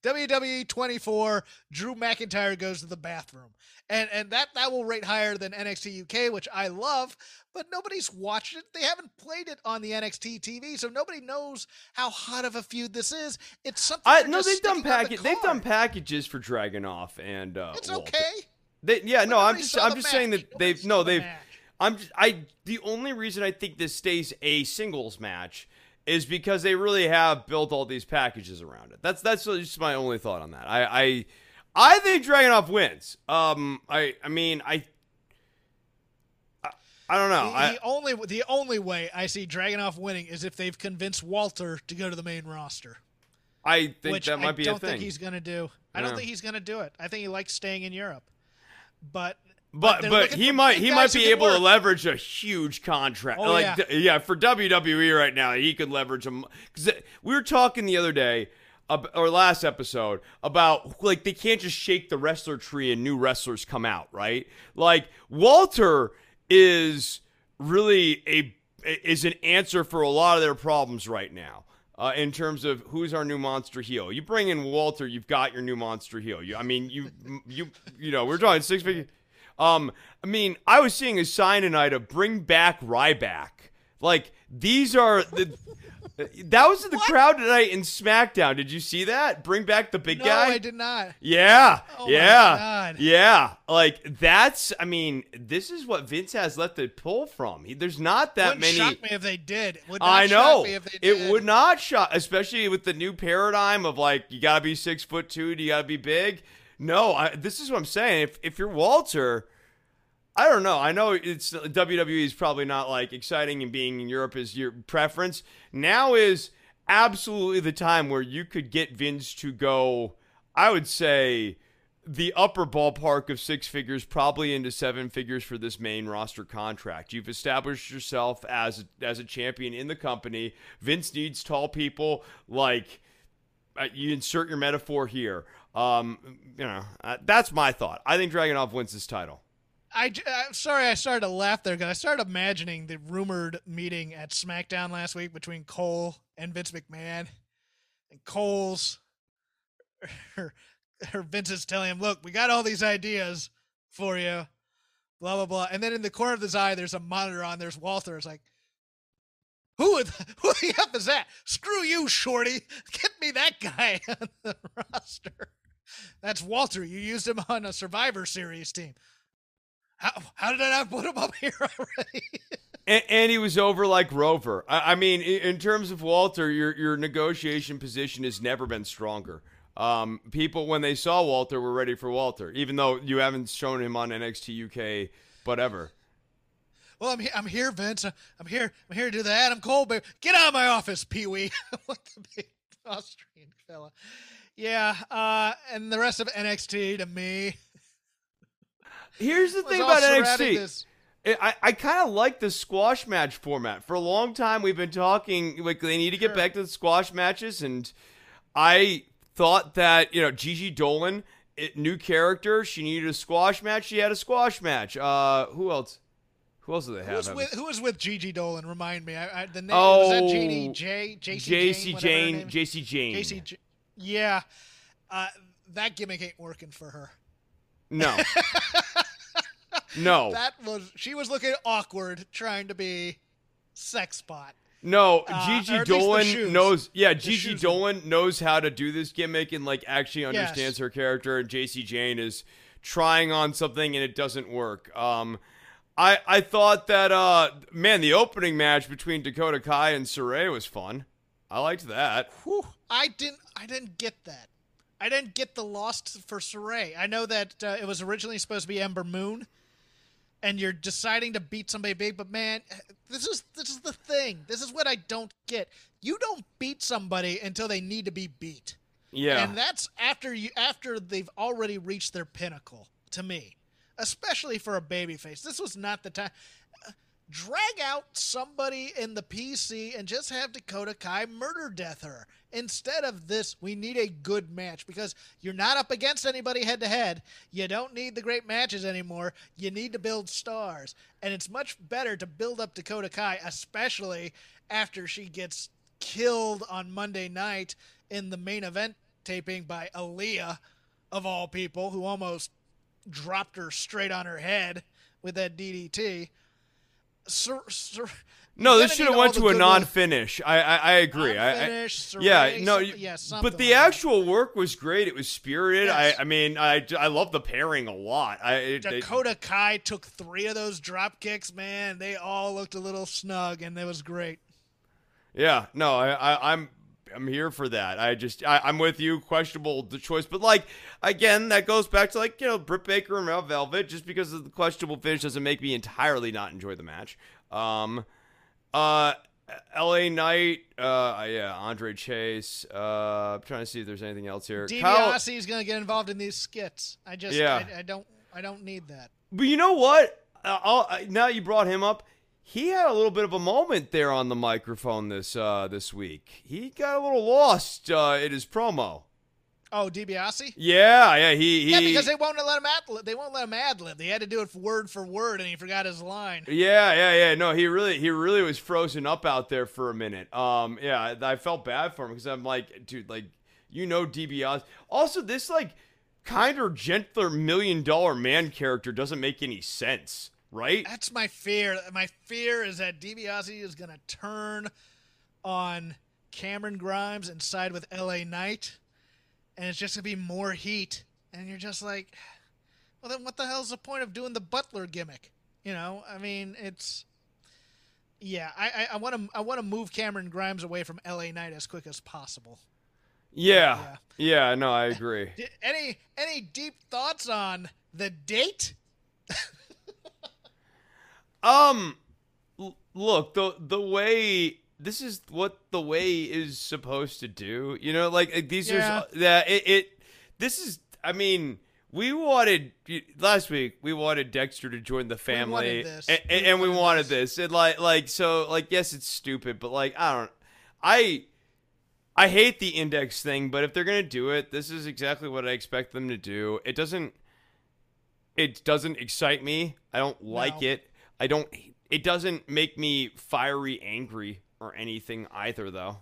WWE 24, Drew McIntyre goes to the bathroom. And and that that will rate higher than NXT UK, which I love, but nobody's watched it. They haven't played it on the NXT TV, so nobody knows how hot of a feud this is. It's something I no, they've done package the they've done packages for Dragunov and uh It's Walter. okay. They, yeah, but no, I'm just I'm just match. saying that nobody they've no, the they've match. I'm just, I the only reason I think this stays a singles match is because they really have built all these packages around it. That's that's just my only thought on that. I I, I think Dragunov wins. Um, I I mean I. I, don't know. The, I, the only the only way I see Dragunov winning is if they've convinced Walter to go to the main roster. I think which that might I be don't think he's going to do. I don't think he's going to do it. I think he likes staying in Europe. But But but he might he might be able to leverage a huge contract. Oh, like yeah. yeah, for WWE right now, he could leverage him cuz we were talking the other day ab- or last episode about like they can't just shake the wrestler tree and new wrestlers come out, right? Like Walter is really a is an answer for a lot of their problems right now. uh, in terms of who's our new monster heel. You bring in Walter, you've got your new monster heel. You, I mean, you, you, you know, we're talking six figure. Um, I mean, I was seeing a sign tonight of bring back Ryback. Like these are the. That was in the crowd tonight in SmackDown. Did you see that? Bring back the big no, guy. I did not. Yeah, Oh my yeah, God. yeah. Like that's. I mean, this is what Vince has left to pull from. He, there's not that Wouldn't many. shock me if they did. Would I shock know me if they it would not shock, especially with the new paradigm of like you gotta be six foot two, you gotta be big. No, I, this is what I'm saying. If if you're Walter, I don't know. I know it's WWE is probably not like exciting and being in Europe is your preference. Now is absolutely the time where you could get Vince to go. I would say the upper ballpark of six figures, probably into seven figures for this main roster contract. You've established yourself as as a champion in the company. Vince needs tall people like uh, you insert your metaphor here. Um, you know, uh, that's my thought. I think Dragunov wins this title. I, am sorry I started to laugh there because I started imagining the rumored meeting at SmackDown last week between Cole and Vince McMahon. And Cole's, or, or Vince is telling him, look, we got all these ideas for you, blah, blah, blah. And then in the corner of his eye, there's a monitor on. There's Walter. It's like, who, who the F is that? Screw you, Shorty. Get me that guy on the roster. That's Walter. You used him on a Survivor Series team. How, how did I not put him up here already? And, and he was over like Rover. I, I mean, in, in terms of Walter, your your negotiation position has never been stronger. Um, people when they saw Walter were ready for Walter, even though you haven't shown him on NXT UK, whatever. well, I'm, he- I'm here, Vince. I'm here. I'm here to do the Adam Cole. Bear. Get out of my office, Pee Wee. what the big Austrian fella. Yeah, uh, and the rest of NXT to me. Here's the thing about NXT. I, I- kind of like the squash match format. For a long time, we've been talking like they need to get Sure. back to the squash matches, and I thought that you know Gigi Dolan, it, new character, she needed a squash match. She had a squash match. Uh, who else? Who else do they Who have? was, with, who was with Gigi Dolan? Remind me. I, I, the name Oh, was that Jeannie J. Jacy Jayne. Jacy Jayne. JC. J- Yeah, uh, that gimmick ain't working for her. No, no, That was she was looking awkward trying to be sex bot. no. uh, Gigi or at least the Dolan knows. Yeah, The Gigi. Dolan knows how to do this gimmick and like actually Yes. understands her character. And Jacy Jayne is trying on something and it doesn't work. Um, I I thought that uh man, the opening match between Dakota Kai and Sarray was fun. I liked that. Whew, I didn't. I didn't get that. I didn't get the lost for Sarray. I know that uh, it was originally supposed to be Ember Moon, and you're deciding to beat somebody big. But man, this is this is the thing. This is what I don't get. You don't beat somebody until they need to be beat. Yeah. And that's after you after they've already reached their pinnacle to me. Especially for a babyface. This was not the time. Uh, Drag out somebody in the PC and just have Dakota Kai murder death her. Instead of this, we need a good match because you're not up against anybody head to head. You don't need the great matches anymore. You need to build stars. And it's much better to build up Dakota Kai, especially after she gets killed on Monday night in the main event taping by Aliyah, of all people, who almost dropped her straight on her head with that DDT. Sir, sir, No, this should have went to a non-finish. I I, I agree. I, I, yeah, no, yeah, but the like that. actual work was great. It was spirited. Yes. I I mean, I I love the pairing a lot. I it, it- Dakota Kai took three of those drop kicks, man. They all looked a little snug, and it was great. Yeah, no, I, I I'm I'm here for that. I just I, I'm with you. Questionable the choice, but like again, that goes back to like you know Britt Baker and Mel Velvet. Just because of the questionable finish doesn't make me entirely not enjoy the match. Um, uh, L.A. Knight, uh, yeah, Andre Chase. Uh, I'm trying to see if there's anything else here. DiBiase is going to get involved in these skits. I just, Yeah. I, I don't, I don't need that. But you know what? Uh, I'll, I, now you brought him up. He had a little bit of a moment there on the microphone this uh, this week. He got a little lost uh, in his promo. Oh, DiBiase. Yeah, yeah, he, he Yeah, because they won't let him ad They won't let him ad lib. They had to do it word for word, and he forgot his line. Yeah, yeah, yeah. No, he really, he really was frozen up out there for a minute. Um, yeah, I felt bad for him because I'm like, dude, like, you know, DiBiase. Also, this like kinder, gentler million dollar man character doesn't make any sense, right? That's my fear. My fear is that DiBiase is gonna turn on Cameron Grimes and side with LA Knight, and it's just gonna be more heat. And you're just like, well, then what the hell's the point of doing the Butler gimmick? You know, I mean, it's yeah. I I want to I want to move Cameron Grimes away from LA Knight as quick as possible. Yeah, yeah. No, I agree. Any any deep thoughts on the date? um, look the the way this is what the way is supposed to do. You know, like these Yeah. are yeah. It, it this is. I mean, we wanted last week. We wanted Dexter to join the family, wanted and, We and, and we wanted wanted this. this. And like, like so, like yes, it's stupid, but like I don't. I I hate the index thing, but if they're gonna do it, this is exactly what I expect them to do. It doesn't. It doesn't excite me. I don't like No. it. I don't. It doesn't make me fiery, angry, or anything either, though.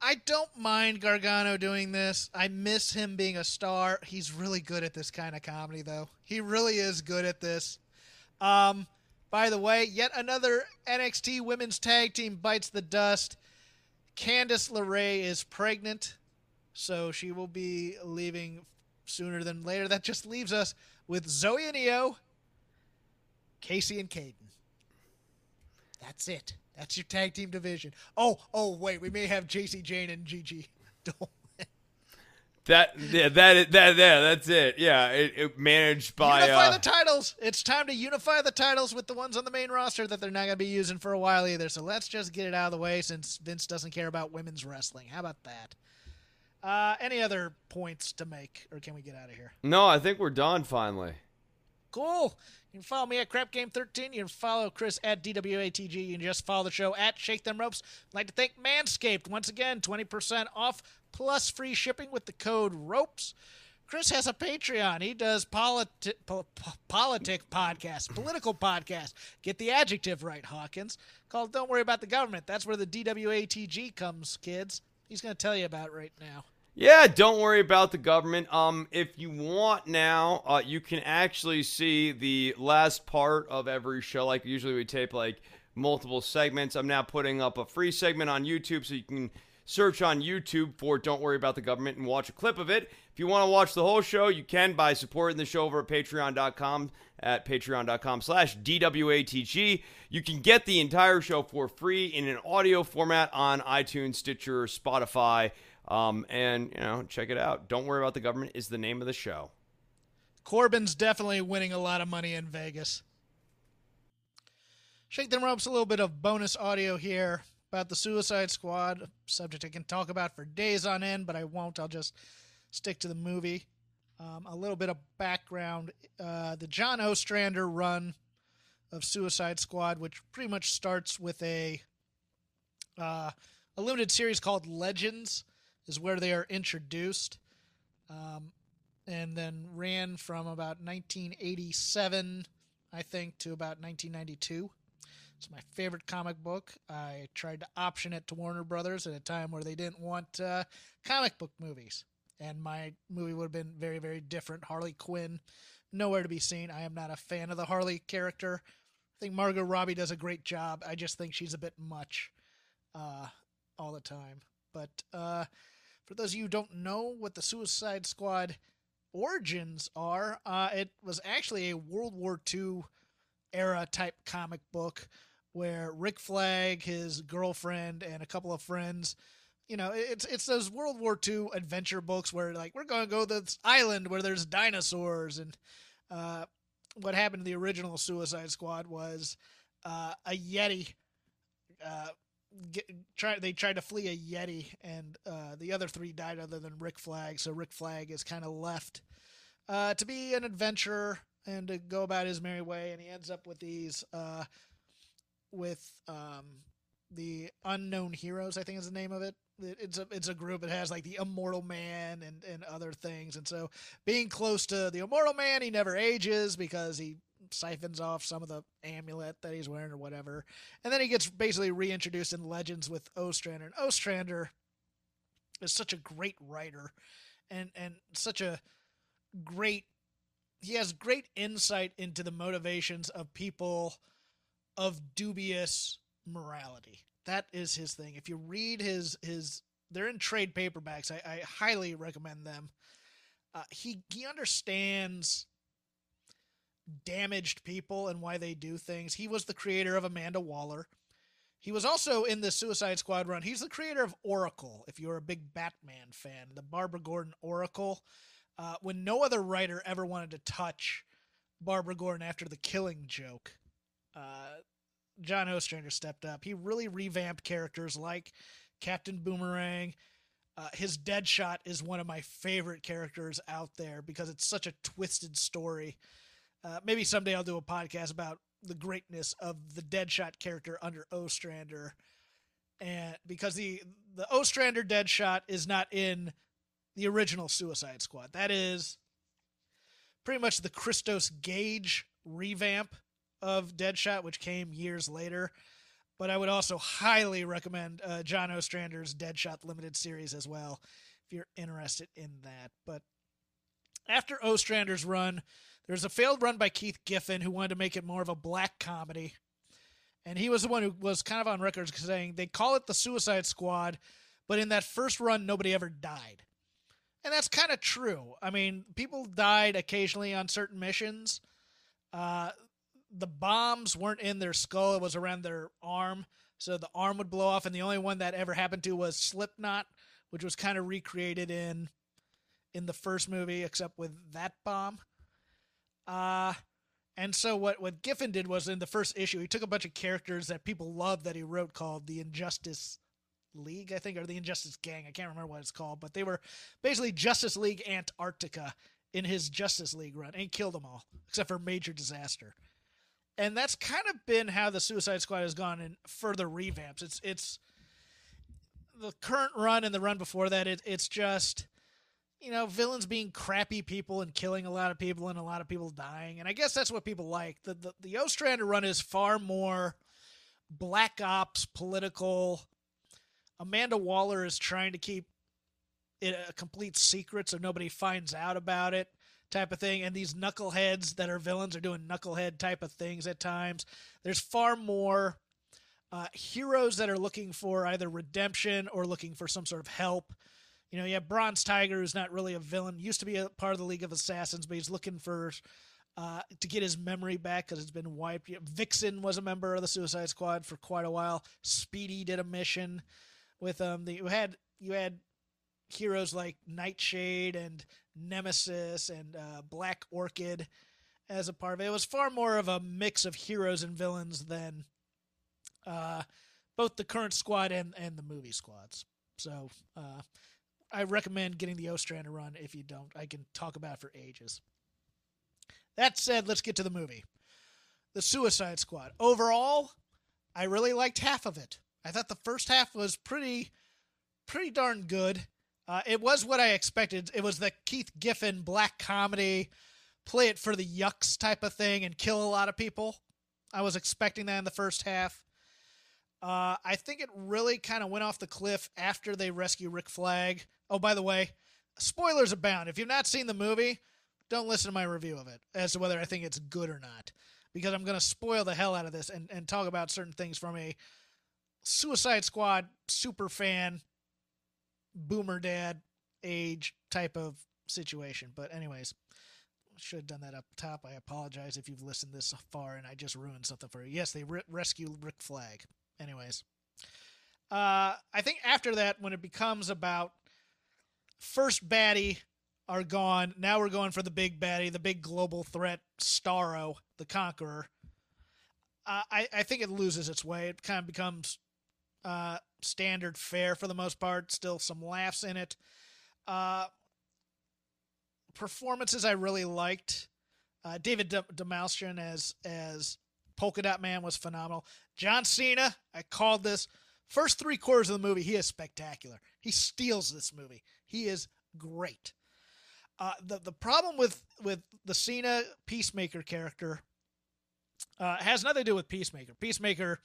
I don't mind Gargano doing this. I miss him being a star. He's really good at this kind of comedy, though. He really is good at this. Um, by the way, yet another NXT Women's Tag Team bites the dust. Candice LeRae is pregnant, so she will be leaving sooner than later. That just leaves us with Zoey and Io, Kacy and Kayden. That's it. That's your tag team division. Oh, oh, wait, we may have Jacy Jayne and Gigi. Don't. That yeah, that that yeah, that's it. Yeah, it, it managed by unify uh, the titles. It's time to unify the titles with the ones on the main roster that they're not going to be using for a while either. So let's just get it out of the way since Vince doesn't care about women's wrestling. How about that? Uh, any other points to make, or can we get out of here? No, I think we're done finally. Cool. You can follow me at Crap Game 13. You can follow Chris at DWATG. You can just follow the show at Shake Them Ropes. I'd like to thank Manscaped once again, 20% off plus free shipping with the code ROPES. Chris has a Patreon. He does politi- po- po- politic podcast, political podcast. Get the adjective right, Hawkins. Called Don't Worry About the Government. That's where the DWATG comes, kids. He's going to tell you about right now. Yeah, don't worry about the government. Um, if you want now, uh, you can actually see the last part of every show. Like usually we tape like multiple segments. I'm now putting up a free segment on YouTube, so you can search on YouTube for "Don't Worry About the Government" and watch a clip of it. If you want to watch the whole show, you can by supporting the show over at Patreon.com at patreon.com/slash dwatg. You can get the entire show for free in an audio format on iTunes, Stitcher, Spotify. Um, and you know, check it out. Don't worry about the government is the name of the show. Corbin's definitely winning a lot of money in Vegas. Shake them ropes, a little bit of bonus audio here about the Suicide Squad, a subject I can talk about for days on end, but I won't. I'll just stick to the movie. Um, a little bit of background: uh, the John Ostrander run of Suicide Squad, which pretty much starts with a uh, a limited series called Legends, is where they are introduced. Um, and then ran from about 1987, I think, to about 1992. It's my favorite comic book. I tried to option it to Warner Brothers at a time where they didn't want uh, comic book movies. And my movie would have been very, very different. Harley Quinn, nowhere to be seen. I am not a fan of the Harley character. I think Margot Robbie does a great job. I just think she's a bit much uh, all the time. But uh, for those of you who don't know what the Suicide Squad origins are, uh, it was actually a World War II era type comic book where Rick Flag, his girlfriend, and a couple of friends, you know, it's it's those World War II adventure books where like we're going to go to this island where there's dinosaurs, and uh, what happened to the original Suicide Squad was uh, a Yeti. Uh, get, try, they tried to flee a Yeti, and uh, the other three died other than Rick Flag. So Rick Flag is kind of left uh, to be an adventurer and to go about his merry way, and he ends up with these uh, with um, the unknown heroes. I think is the name of it. it's a it's a group that has like the immortal man and and other things and so being close to the immortal man he never ages because he siphons off some of the amulet that he's wearing or whatever and then he gets basically reintroduced in legends with ostrander and ostrander is such a great writer and and such a great he has great insight into the motivations of people of dubious morality that is his thing. If you read his his, they're in trade paperbacks. I, I highly recommend them. Uh, he he understands damaged people and why they do things. He was the creator of Amanda Waller. He was also in the Suicide Squad run. He's the creator of Oracle. If you're a big Batman fan, the Barbara Gordon Oracle. Uh, when no other writer ever wanted to touch Barbara Gordon after the Killing Joke, uh, John Ostrander stepped up. He really revamped characters like Captain Boomerang. Uh, his Deadshot is one of my favorite characters out there because it's such a twisted story. Uh, maybe someday I'll do a podcast about the greatness of the Deadshot character under Ostrander, and because the the Ostrander Deadshot is not in the original Suicide Squad. That is pretty much the Christos Gage revamp of Deadshot, which came years later. But I would also highly recommend uh, John Ostrander's Deadshot limited series as well, if you're interested in that. But after Ostrander's run, there's a failed run by Keith Giffen who wanted to make it more of a black comedy. And he was the one who was kind of on record saying they call it the Suicide Squad, but in that first run, nobody ever died. And that's kind of true. I mean, people died occasionally on certain missions. Uh, the bombs weren't in their skull; it was around their arm. So the arm would blow off, and the only one that ever happened to was Slipknot, which was kind of recreated in in the first movie, except with that bomb. Uh and so what what Giffen did was in the first issue, he took a bunch of characters that people loved that he wrote called the Injustice League, I think, or the Injustice Gang. I can't remember what it's called, but they were basically Justice League Antarctica in his Justice League run, and he killed them all except for Major Disaster and that's kind of been how the Suicide Squad has gone in further revamps. It's it's the current run and the run before that. It, it's just you know villains being crappy people and killing a lot of people and a lot of people dying, and I guess that's what people like. The the, the Ostrander run is far more black ops political. Amanda Waller is trying to keep it a complete secret so nobody finds out about it type of thing. And these knuckleheads that are villains are doing knucklehead type of things at times. There's far more uh, heroes that are looking for either redemption or looking for some sort of help. You know, you have Bronze Tiger, who's not really a villain, used to be a part of the League of Assassins, but he's looking for uh, to get his memory back because it's been wiped. Vixen was a member of the Suicide Squad for quite a while. Speedy did a mission with um. The, you had you had heroes like Nightshade and Nemesis and uh, Black Orchid as a part of it. It was far more of a mix of heroes and villains than uh, both the current squad and, and the movie squads. So uh, I recommend getting the Ostrander run if you don't. I can talk about it for ages. That said, let's get to the movie. The Suicide Squad. Overall, I really liked half of it. I thought the first half was pretty pretty darn good. Uh, it was what I expected. It was the Keith Giffen black comedy, play it for the yucks type of thing and kill a lot of people. I was expecting that in the first half. Uh, I think it really kind of went off the cliff after they rescue Rick Flag. Oh, by the way, spoilers abound. If you've not seen the movie, don't listen to my review of it as to whether I think it's good or not, because I'm going to spoil the hell out of this and, and talk about certain things from a Suicide Squad super fan boomer dad age type of situation. But anyways, should have done that up top. I apologize if you've listened this far and I just ruined something for you. Yes, they re- rescue Rick Flag. Anyways, uh, I think after that, when it becomes about first baddie are gone, now we're going for the big baddie, the big global threat, Starro, the Conqueror. Uh, I, I think it loses its way. It kind of becomes uh, standard fare for the most part. Still some laughs in it. Uh, performances I really liked. Uh, David D- as as Polka Dot Man was phenomenal. John Cena, I called this First three quarters of the movie, he is spectacular. He steals this movie. He is great. Uh, the the problem with with the Cena Peacemaker character uh, has nothing to do with Peacemaker. Peacemaker,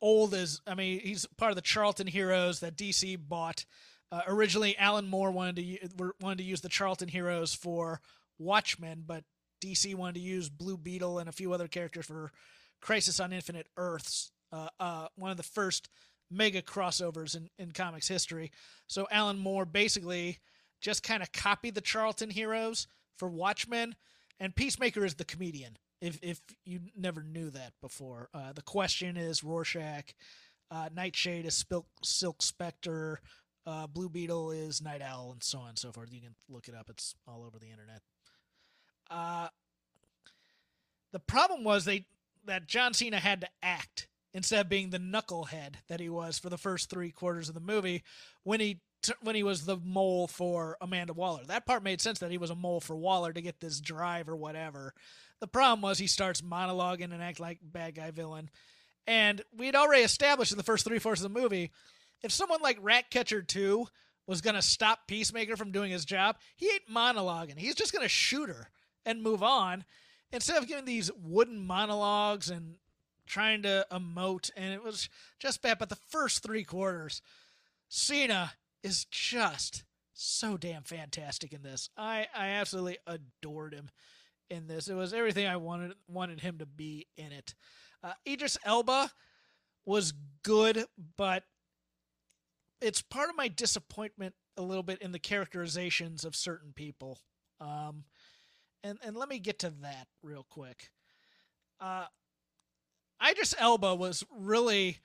old as I mean, he's part of the Charlton Heroes that DC bought. Uh, originally, Alan Moore wanted to wanted to use the Charlton Heroes for Watchmen, but DC wanted to use Blue Beetle and a few other characters for Crisis on Infinite Earths, uh, uh, one of the first mega crossovers in, in comics history. So Alan Moore basically just kind of copied the Charlton Heroes for Watchmen, and Peacemaker is the comedian. If if you never knew that before, uh, the question is Rorschach, uh, Nightshade is Silk, Silk Spectre, uh, Blue Beetle is Nite Owl, and so on and so forth. You can look it up; it's all over the internet. Uh, the problem was they that John Cena had to act instead of being the knucklehead that he was for the first three quarters of the movie when he when he was the mole for Amanda Waller. That part made sense that he was a mole for Waller to get this drive or whatever. The problem was he starts monologuing and act like bad guy villain. And we'd already established in the first three fourths of the movie, if someone like Ratcatcher 2 was going to stop Peacemaker from doing his job, he ain't monologuing. He's just going to shoot her and move on instead of giving these wooden monologues and trying to emote. And it was just bad. But the first three quarters, Cena is just so damn fantastic in this. I I absolutely adored him in this. It was everything I wanted wanted him to be in it. Uh, Idris Elba was good, but it's part of my disappointment a little bit in the characterizations of certain people. Um, and and let me get to that real quick. Uh, Idris Elba was really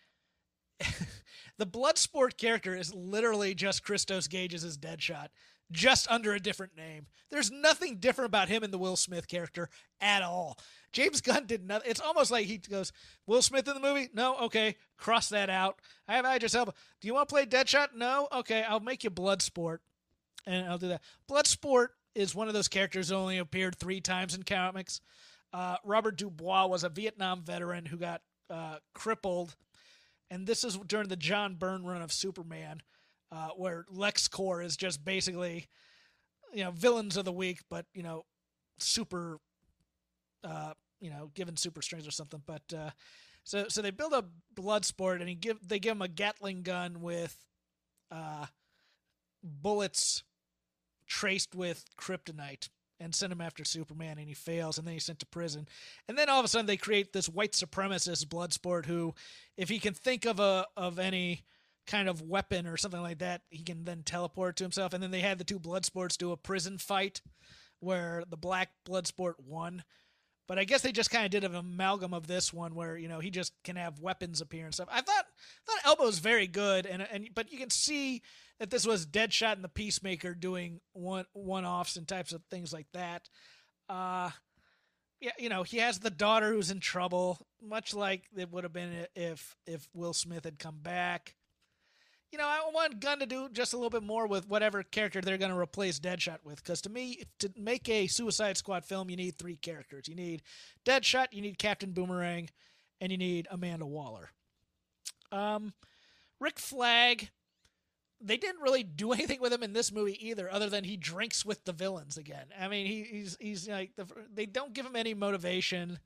the Bloodsport character is literally just Christos Gage's Deadshot, just under a different name. There's nothing different about him and the Will Smith character at all. James Gunn did nothing. It's almost like he goes, Will Smith in the movie? No? Okay. Cross that out. I have Idris Elba. Do you want to play Deadshot? No? Okay. I'll make you Bloodsport. And I'll do that. Bloodsport is one of those characters that only appeared three times in comics. Uh, Robert Dubois was a Vietnam veteran who got uh, crippled and this is during the John Byrne run of Superman, uh, where LexCorp is just basically, you know, villains of the week, but you know, super, uh, you know, given super strength or something. But uh, so so they build a Bloodsport, and he give they give him a Gatling gun with uh, bullets traced with kryptonite and send him after Superman, and he fails, and then he's sent to prison. And then all of a sudden, they create this white supremacist Bloodsport who, if he can think of a of any kind of weapon or something like that, he can then teleport to himself. And then they had the two Bloodsports do a prison fight, where the black Bloodsport won. But I guess they just kind of did an amalgam of this one where you know he just can have weapons appear and stuff. I thought thought Elba's very good, and and but you can see that this was Deadshot and the Peacemaker doing one one offs and types of things like that. Uh yeah, you know, he has the daughter who's in trouble, much like it would have been if if Will Smith had come back. You know, I want Gunn to do just a little bit more with whatever character they're going to replace Deadshot with. Because to me, to make a Suicide Squad film, you need three characters. You need Deadshot, you need Captain Boomerang, and you need Amanda Waller. Um, Rick Flag, they didn't really do anything with him in this movie either, other than he drinks with the villains again. I mean, he, he's he's like the, they don't give him any motivation.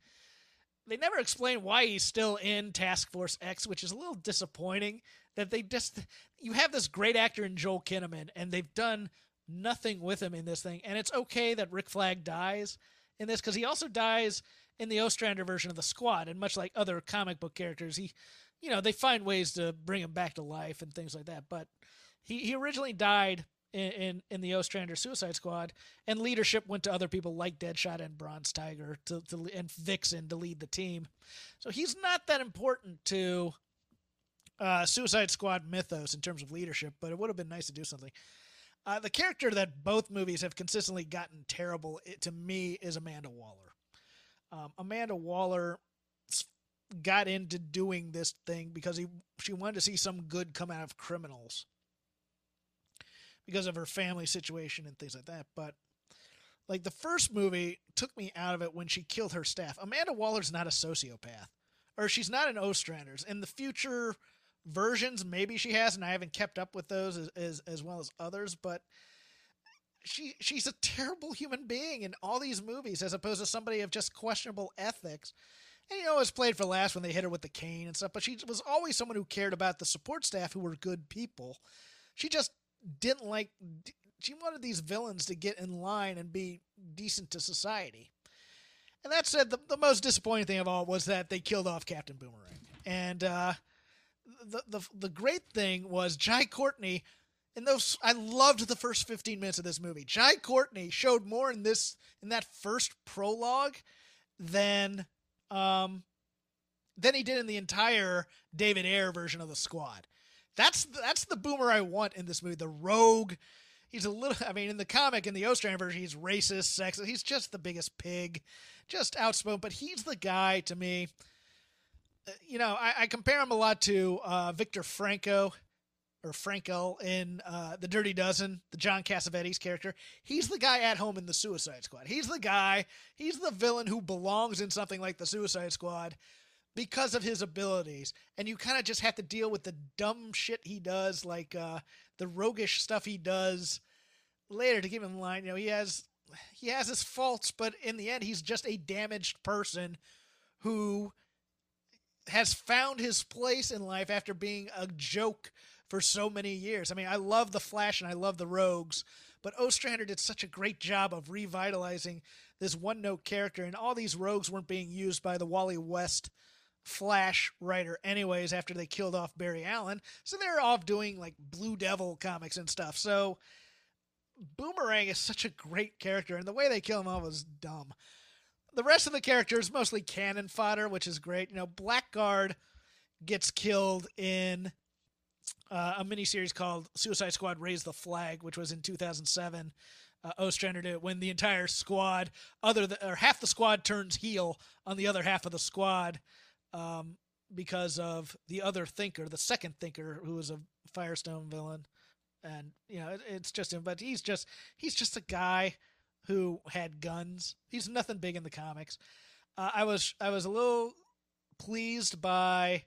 They never explain why he's still in Task Force X, which is a little disappointing. That they just you have this great actor in Joel Kinnaman, and they've done nothing with him in this thing. And it's okay that Rick Flag dies in this because he also dies in the Ostrander version of the Squad, and much like other comic book characters, he, you know, they find ways to bring him back to life and things like that. But he, he originally died in, in, in the Ostrander Suicide Squad, and leadership went to other people like Deadshot and Bronze Tiger to, to and Vixen to lead the team. So he's not that important to uh, Suicide Squad mythos in terms of leadership, but it would have been nice to do something. Uh, the character that both movies have consistently gotten terrible it, to me is Amanda Waller. Um, Amanda Waller got into doing this thing because he she wanted to see some good come out of criminals because of her family situation and things like that. But like the first movie took me out of it when she killed her staff. Amanda Waller's not a sociopath, or she's not an Ostranders. In the future versions maybe she has, and I haven't kept up with those as as, as well as others, but she she's a terrible human being in all these movies as opposed to somebody of just questionable ethics. And you know, it was played for laughs when they hit her with the cane and stuff, but she was always someone who cared about the support staff who were good people. She just didn't like she wanted these villains to get in line and be decent to society. And that said, the, the most disappointing thing of all was that they killed off Captain Boomerang. And uh, the, the the great thing was Jai Courtney in those I loved the first 15 minutes of this movie. Jai Courtney showed more in this in that first prologue than um than he did in the entire David Ayer version of the squad. That's that's the boomer I want in this movie. The rogue. He's a little. I mean, in the comic, in the Ostrander version, he's racist, sexist. He's just the biggest pig, just outspoken. But he's the guy to me. You know, I, I compare him a lot to uh, Victor Franko or Franko in uh, the Dirty Dozen, the John Cassavetes character. He's the guy at home in the Suicide Squad. He's the guy. He's the villain who belongs in something like the Suicide Squad because of his abilities. And you kind of just have to deal with the dumb shit he does, like uh, the roguish stuff he does later to keep him in line. You know, he has he has his faults, but in the end, he's just a damaged person who has found his place in life after being a joke for so many years. I mean, I love the Flash and I love the Rogues, but Ostrander did such a great job of revitalizing this one note character, and all these Rogues weren't being used by the Wally West Flash writer, anyways, after they killed off Barry Allen. So they're off doing like Blue Devil comics and stuff. So Boomerang is such a great character, and the way they kill him off was dumb. The rest of the characters mostly cannon fodder, which is great. You know, Blackguard gets killed in uh, a miniseries called Suicide Squad Raise the Flag, which was in 2007. Uh, Ostrander did it when the entire squad, other than, or half the squad turns heel on the other half of the squad um, because of the other thinker, the second thinker, who was a Firestorm villain. And you know, it, it's just him, but he's just he's just a guy who had guns. He's nothing big in the comics. Uh, I was I was a little pleased by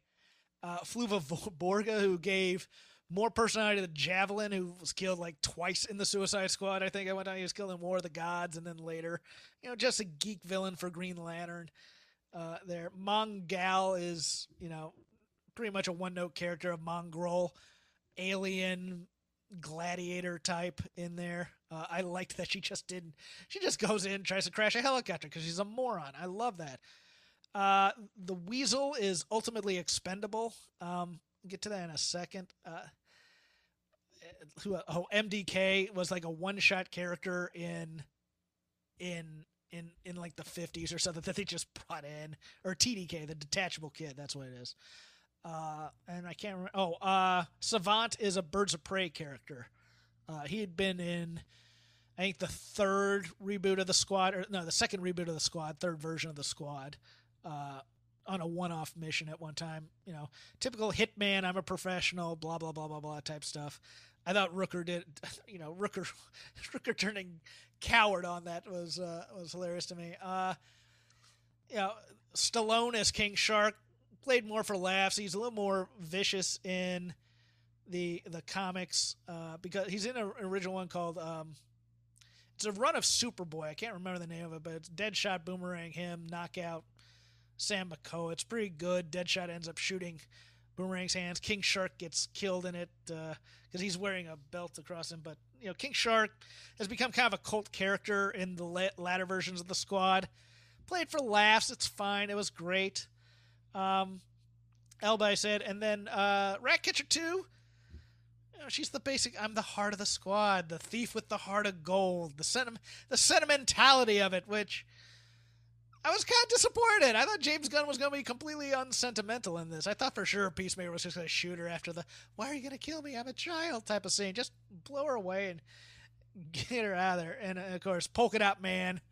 uh, Flula Borg, who gave more personality to the Javelin, who was killed like twice in the Suicide Squad. I think I went on. He was killed in War of the Gods, and then later, you know, just a geek villain for Green Lantern. Uh, there, Mongal is you know pretty much a one note character of Mongrel, alien gladiator type in there. Uh, I liked that she just didn't. She just goes in, tries to crash a helicopter because she's a moron. I love that. Uh, the Weasel is ultimately expendable. Um, get to that in a second. Uh, who? Oh, MDK was like a one-shot character in, in in in like the 50s or something that they just brought in or TDK the detachable kid that's what it is uh and I can't remember oh uh Savant is a birds of prey character uh he had been in I think the third reboot of the squad or no the second reboot of the squad third version of the squad uh, on a one-off mission at one time. You know, typical hitman. I'm a professional. Blah blah blah blah blah type stuff. I thought Rooker did. You know, Rooker Rooker turning coward on that was uh, was hilarious to me. Uh, you know, Stallone as King Shark played more for laughs. He's a little more vicious in the the comics uh, because he's in an original one called um, it's a run of Superboy. I can't remember the name of it, but it's Deadshot, Boomerang, him, Knockout, Sam McCoy. It's pretty good. Deadshot ends up shooting Boomerang's hands. King Shark gets killed in it because uh, he's wearing a belt across him. But you know, King Shark has become kind of a cult character in the latter versions of the squad. Played for laughs. It's fine. It was great. Um, Elba, said, and then uh, Ratcatcher two. You know, she's the basic. I'm the heart of the squad, the thief with the heart of gold, the sentiment, the sentimentality of it, which I was kind of disappointed. I thought James Gunn was going to be completely unsentimental in this. I thought for sure Peacemaker was just going to shoot her after the "Why are you going to kill me? I'm a child" type of scene. Just blow her away and get her out of there. And of course, Polka Dot Man,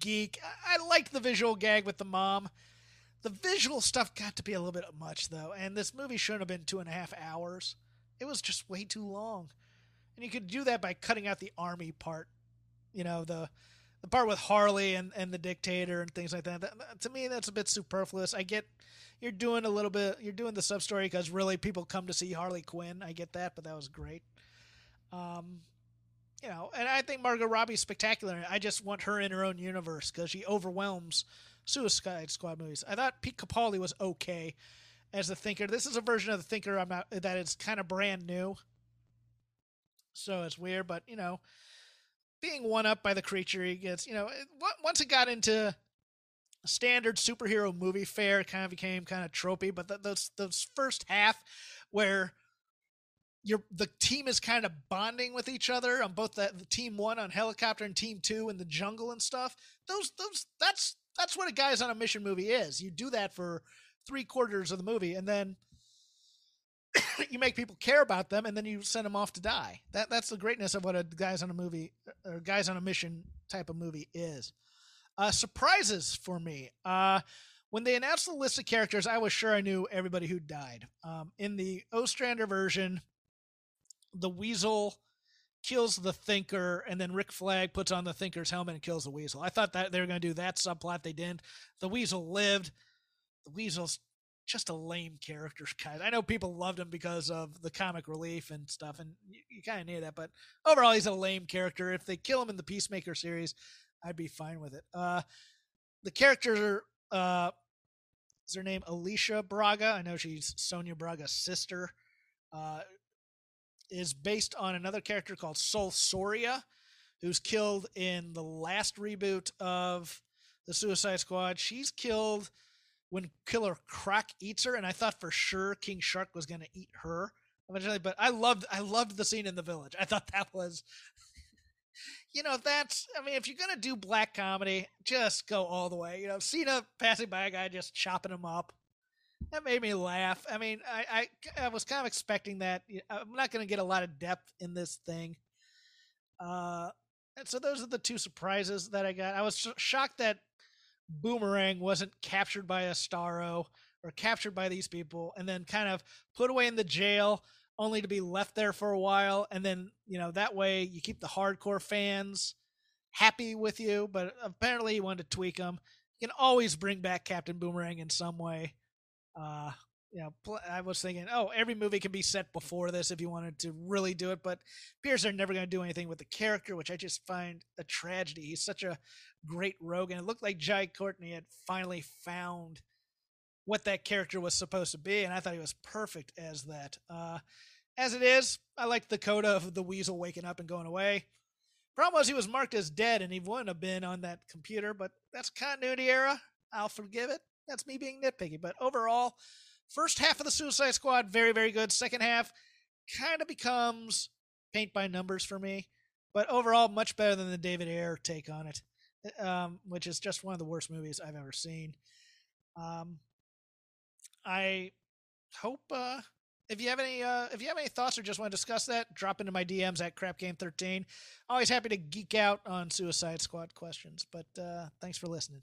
geek. I, I liked the visual gag with the mom. The visual stuff got to be a little bit much though, and this movie shouldn't have been two and a half hours. It was just way too long, and you could do that by cutting out the army part. You know the the part with Harley and, and the dictator and things like that, that, to me that's a bit superfluous. I get you're doing a little bit you're doing the sub story because really people come to see Harley Quinn. I get that, but that was great. Um, you know, and I think Margot Robbie's spectacular. I just want her in her own universe because she overwhelms Suicide Squad movies. I thought Pete Capaldi was okay as the Thinker. This is a version of the Thinker I'm not that is kind of brand new, so it's weird. But you know, being one up by the creature, he gets you know eh, once it got into standard superhero movie fare, it kind of became kind of tropey. But those those first half where your the team is kind of bonding with each other on both the, the team one on helicopter and team two in the jungle and stuff. Those those that's that's what a guys on a mission movie is. You do that for three quarters of the movie, and then you make people care about them, and then you send them off to die. That that's the greatness of what a guys on a movie or guys on a mission type of movie is. Uh, surprises for me. Uh, when they announced the list of characters, I was sure I knew everybody who died. Um, in the Ostrander version, the Weasel kills the Thinker, and then Rick Flag puts on the Thinker's helmet and kills the Weasel. I thought that they were going to do that subplot. They didn't. The Weasel lived. The Weasel's just a lame character, guys. I know people loved him because of the comic relief and stuff, and you, you kind of knew that. But overall, he's a lame character. If they kill him in the Peacemaker series, I'd be fine with it. Uh, the character uh, is her name Alicia Braga. I know she's Sonia Braga's sister. Uh, is based on another character called Sol Soria, who's killed in the last reboot of the Suicide Squad. She's killed when Killer Croc eats her, and I thought for sure King Shark was going to eat her eventually. But I loved I loved the scene in the village. I thought that was, you know, that's I mean, if you're going to do black comedy, just go all the way. You know, Cena passing by a guy just chopping him up that made me laugh. I mean, I, I, I was kind of expecting that. I'm not going to get a lot of depth in this thing. Uh, and so those are the two surprises that I got. I was shocked that Boomerang wasn't captured by a Starro or captured by these people and then kind of put away in the jail only to be left there for a while. And then, you know, that way you keep the hardcore fans happy with you. But apparently you wanted to tweak them. You can always bring back Captain Boomerang in some way. Uh, you know, pl- I was thinking, oh, every movie can be set before this if you wanted to really do it, but appears they're never going to do anything with the character, which I just find a tragedy. He's such a great rogue, and it looked like Jai Courtney had finally found what that character was supposed to be, and I thought he was perfect as that. Uh, as it is, I liked the coda of the weasel waking up and going away. Problem was he was marked as dead, and he wouldn't have been on that computer, but that's continuity era. I'll forgive it. That's me being nitpicky. But overall, first half of the Suicide Squad, very, very good. Second half kind of becomes paint by numbers for me. But overall, much better than the David Ayer take on it, um, which is just one of the worst movies I've ever seen. Um, I hope uh, if you have any uh, if you have any thoughts or just want to discuss that, drop into my DMs at crapgame13. Always happy to geek out on Suicide Squad questions. But uh, thanks for listening.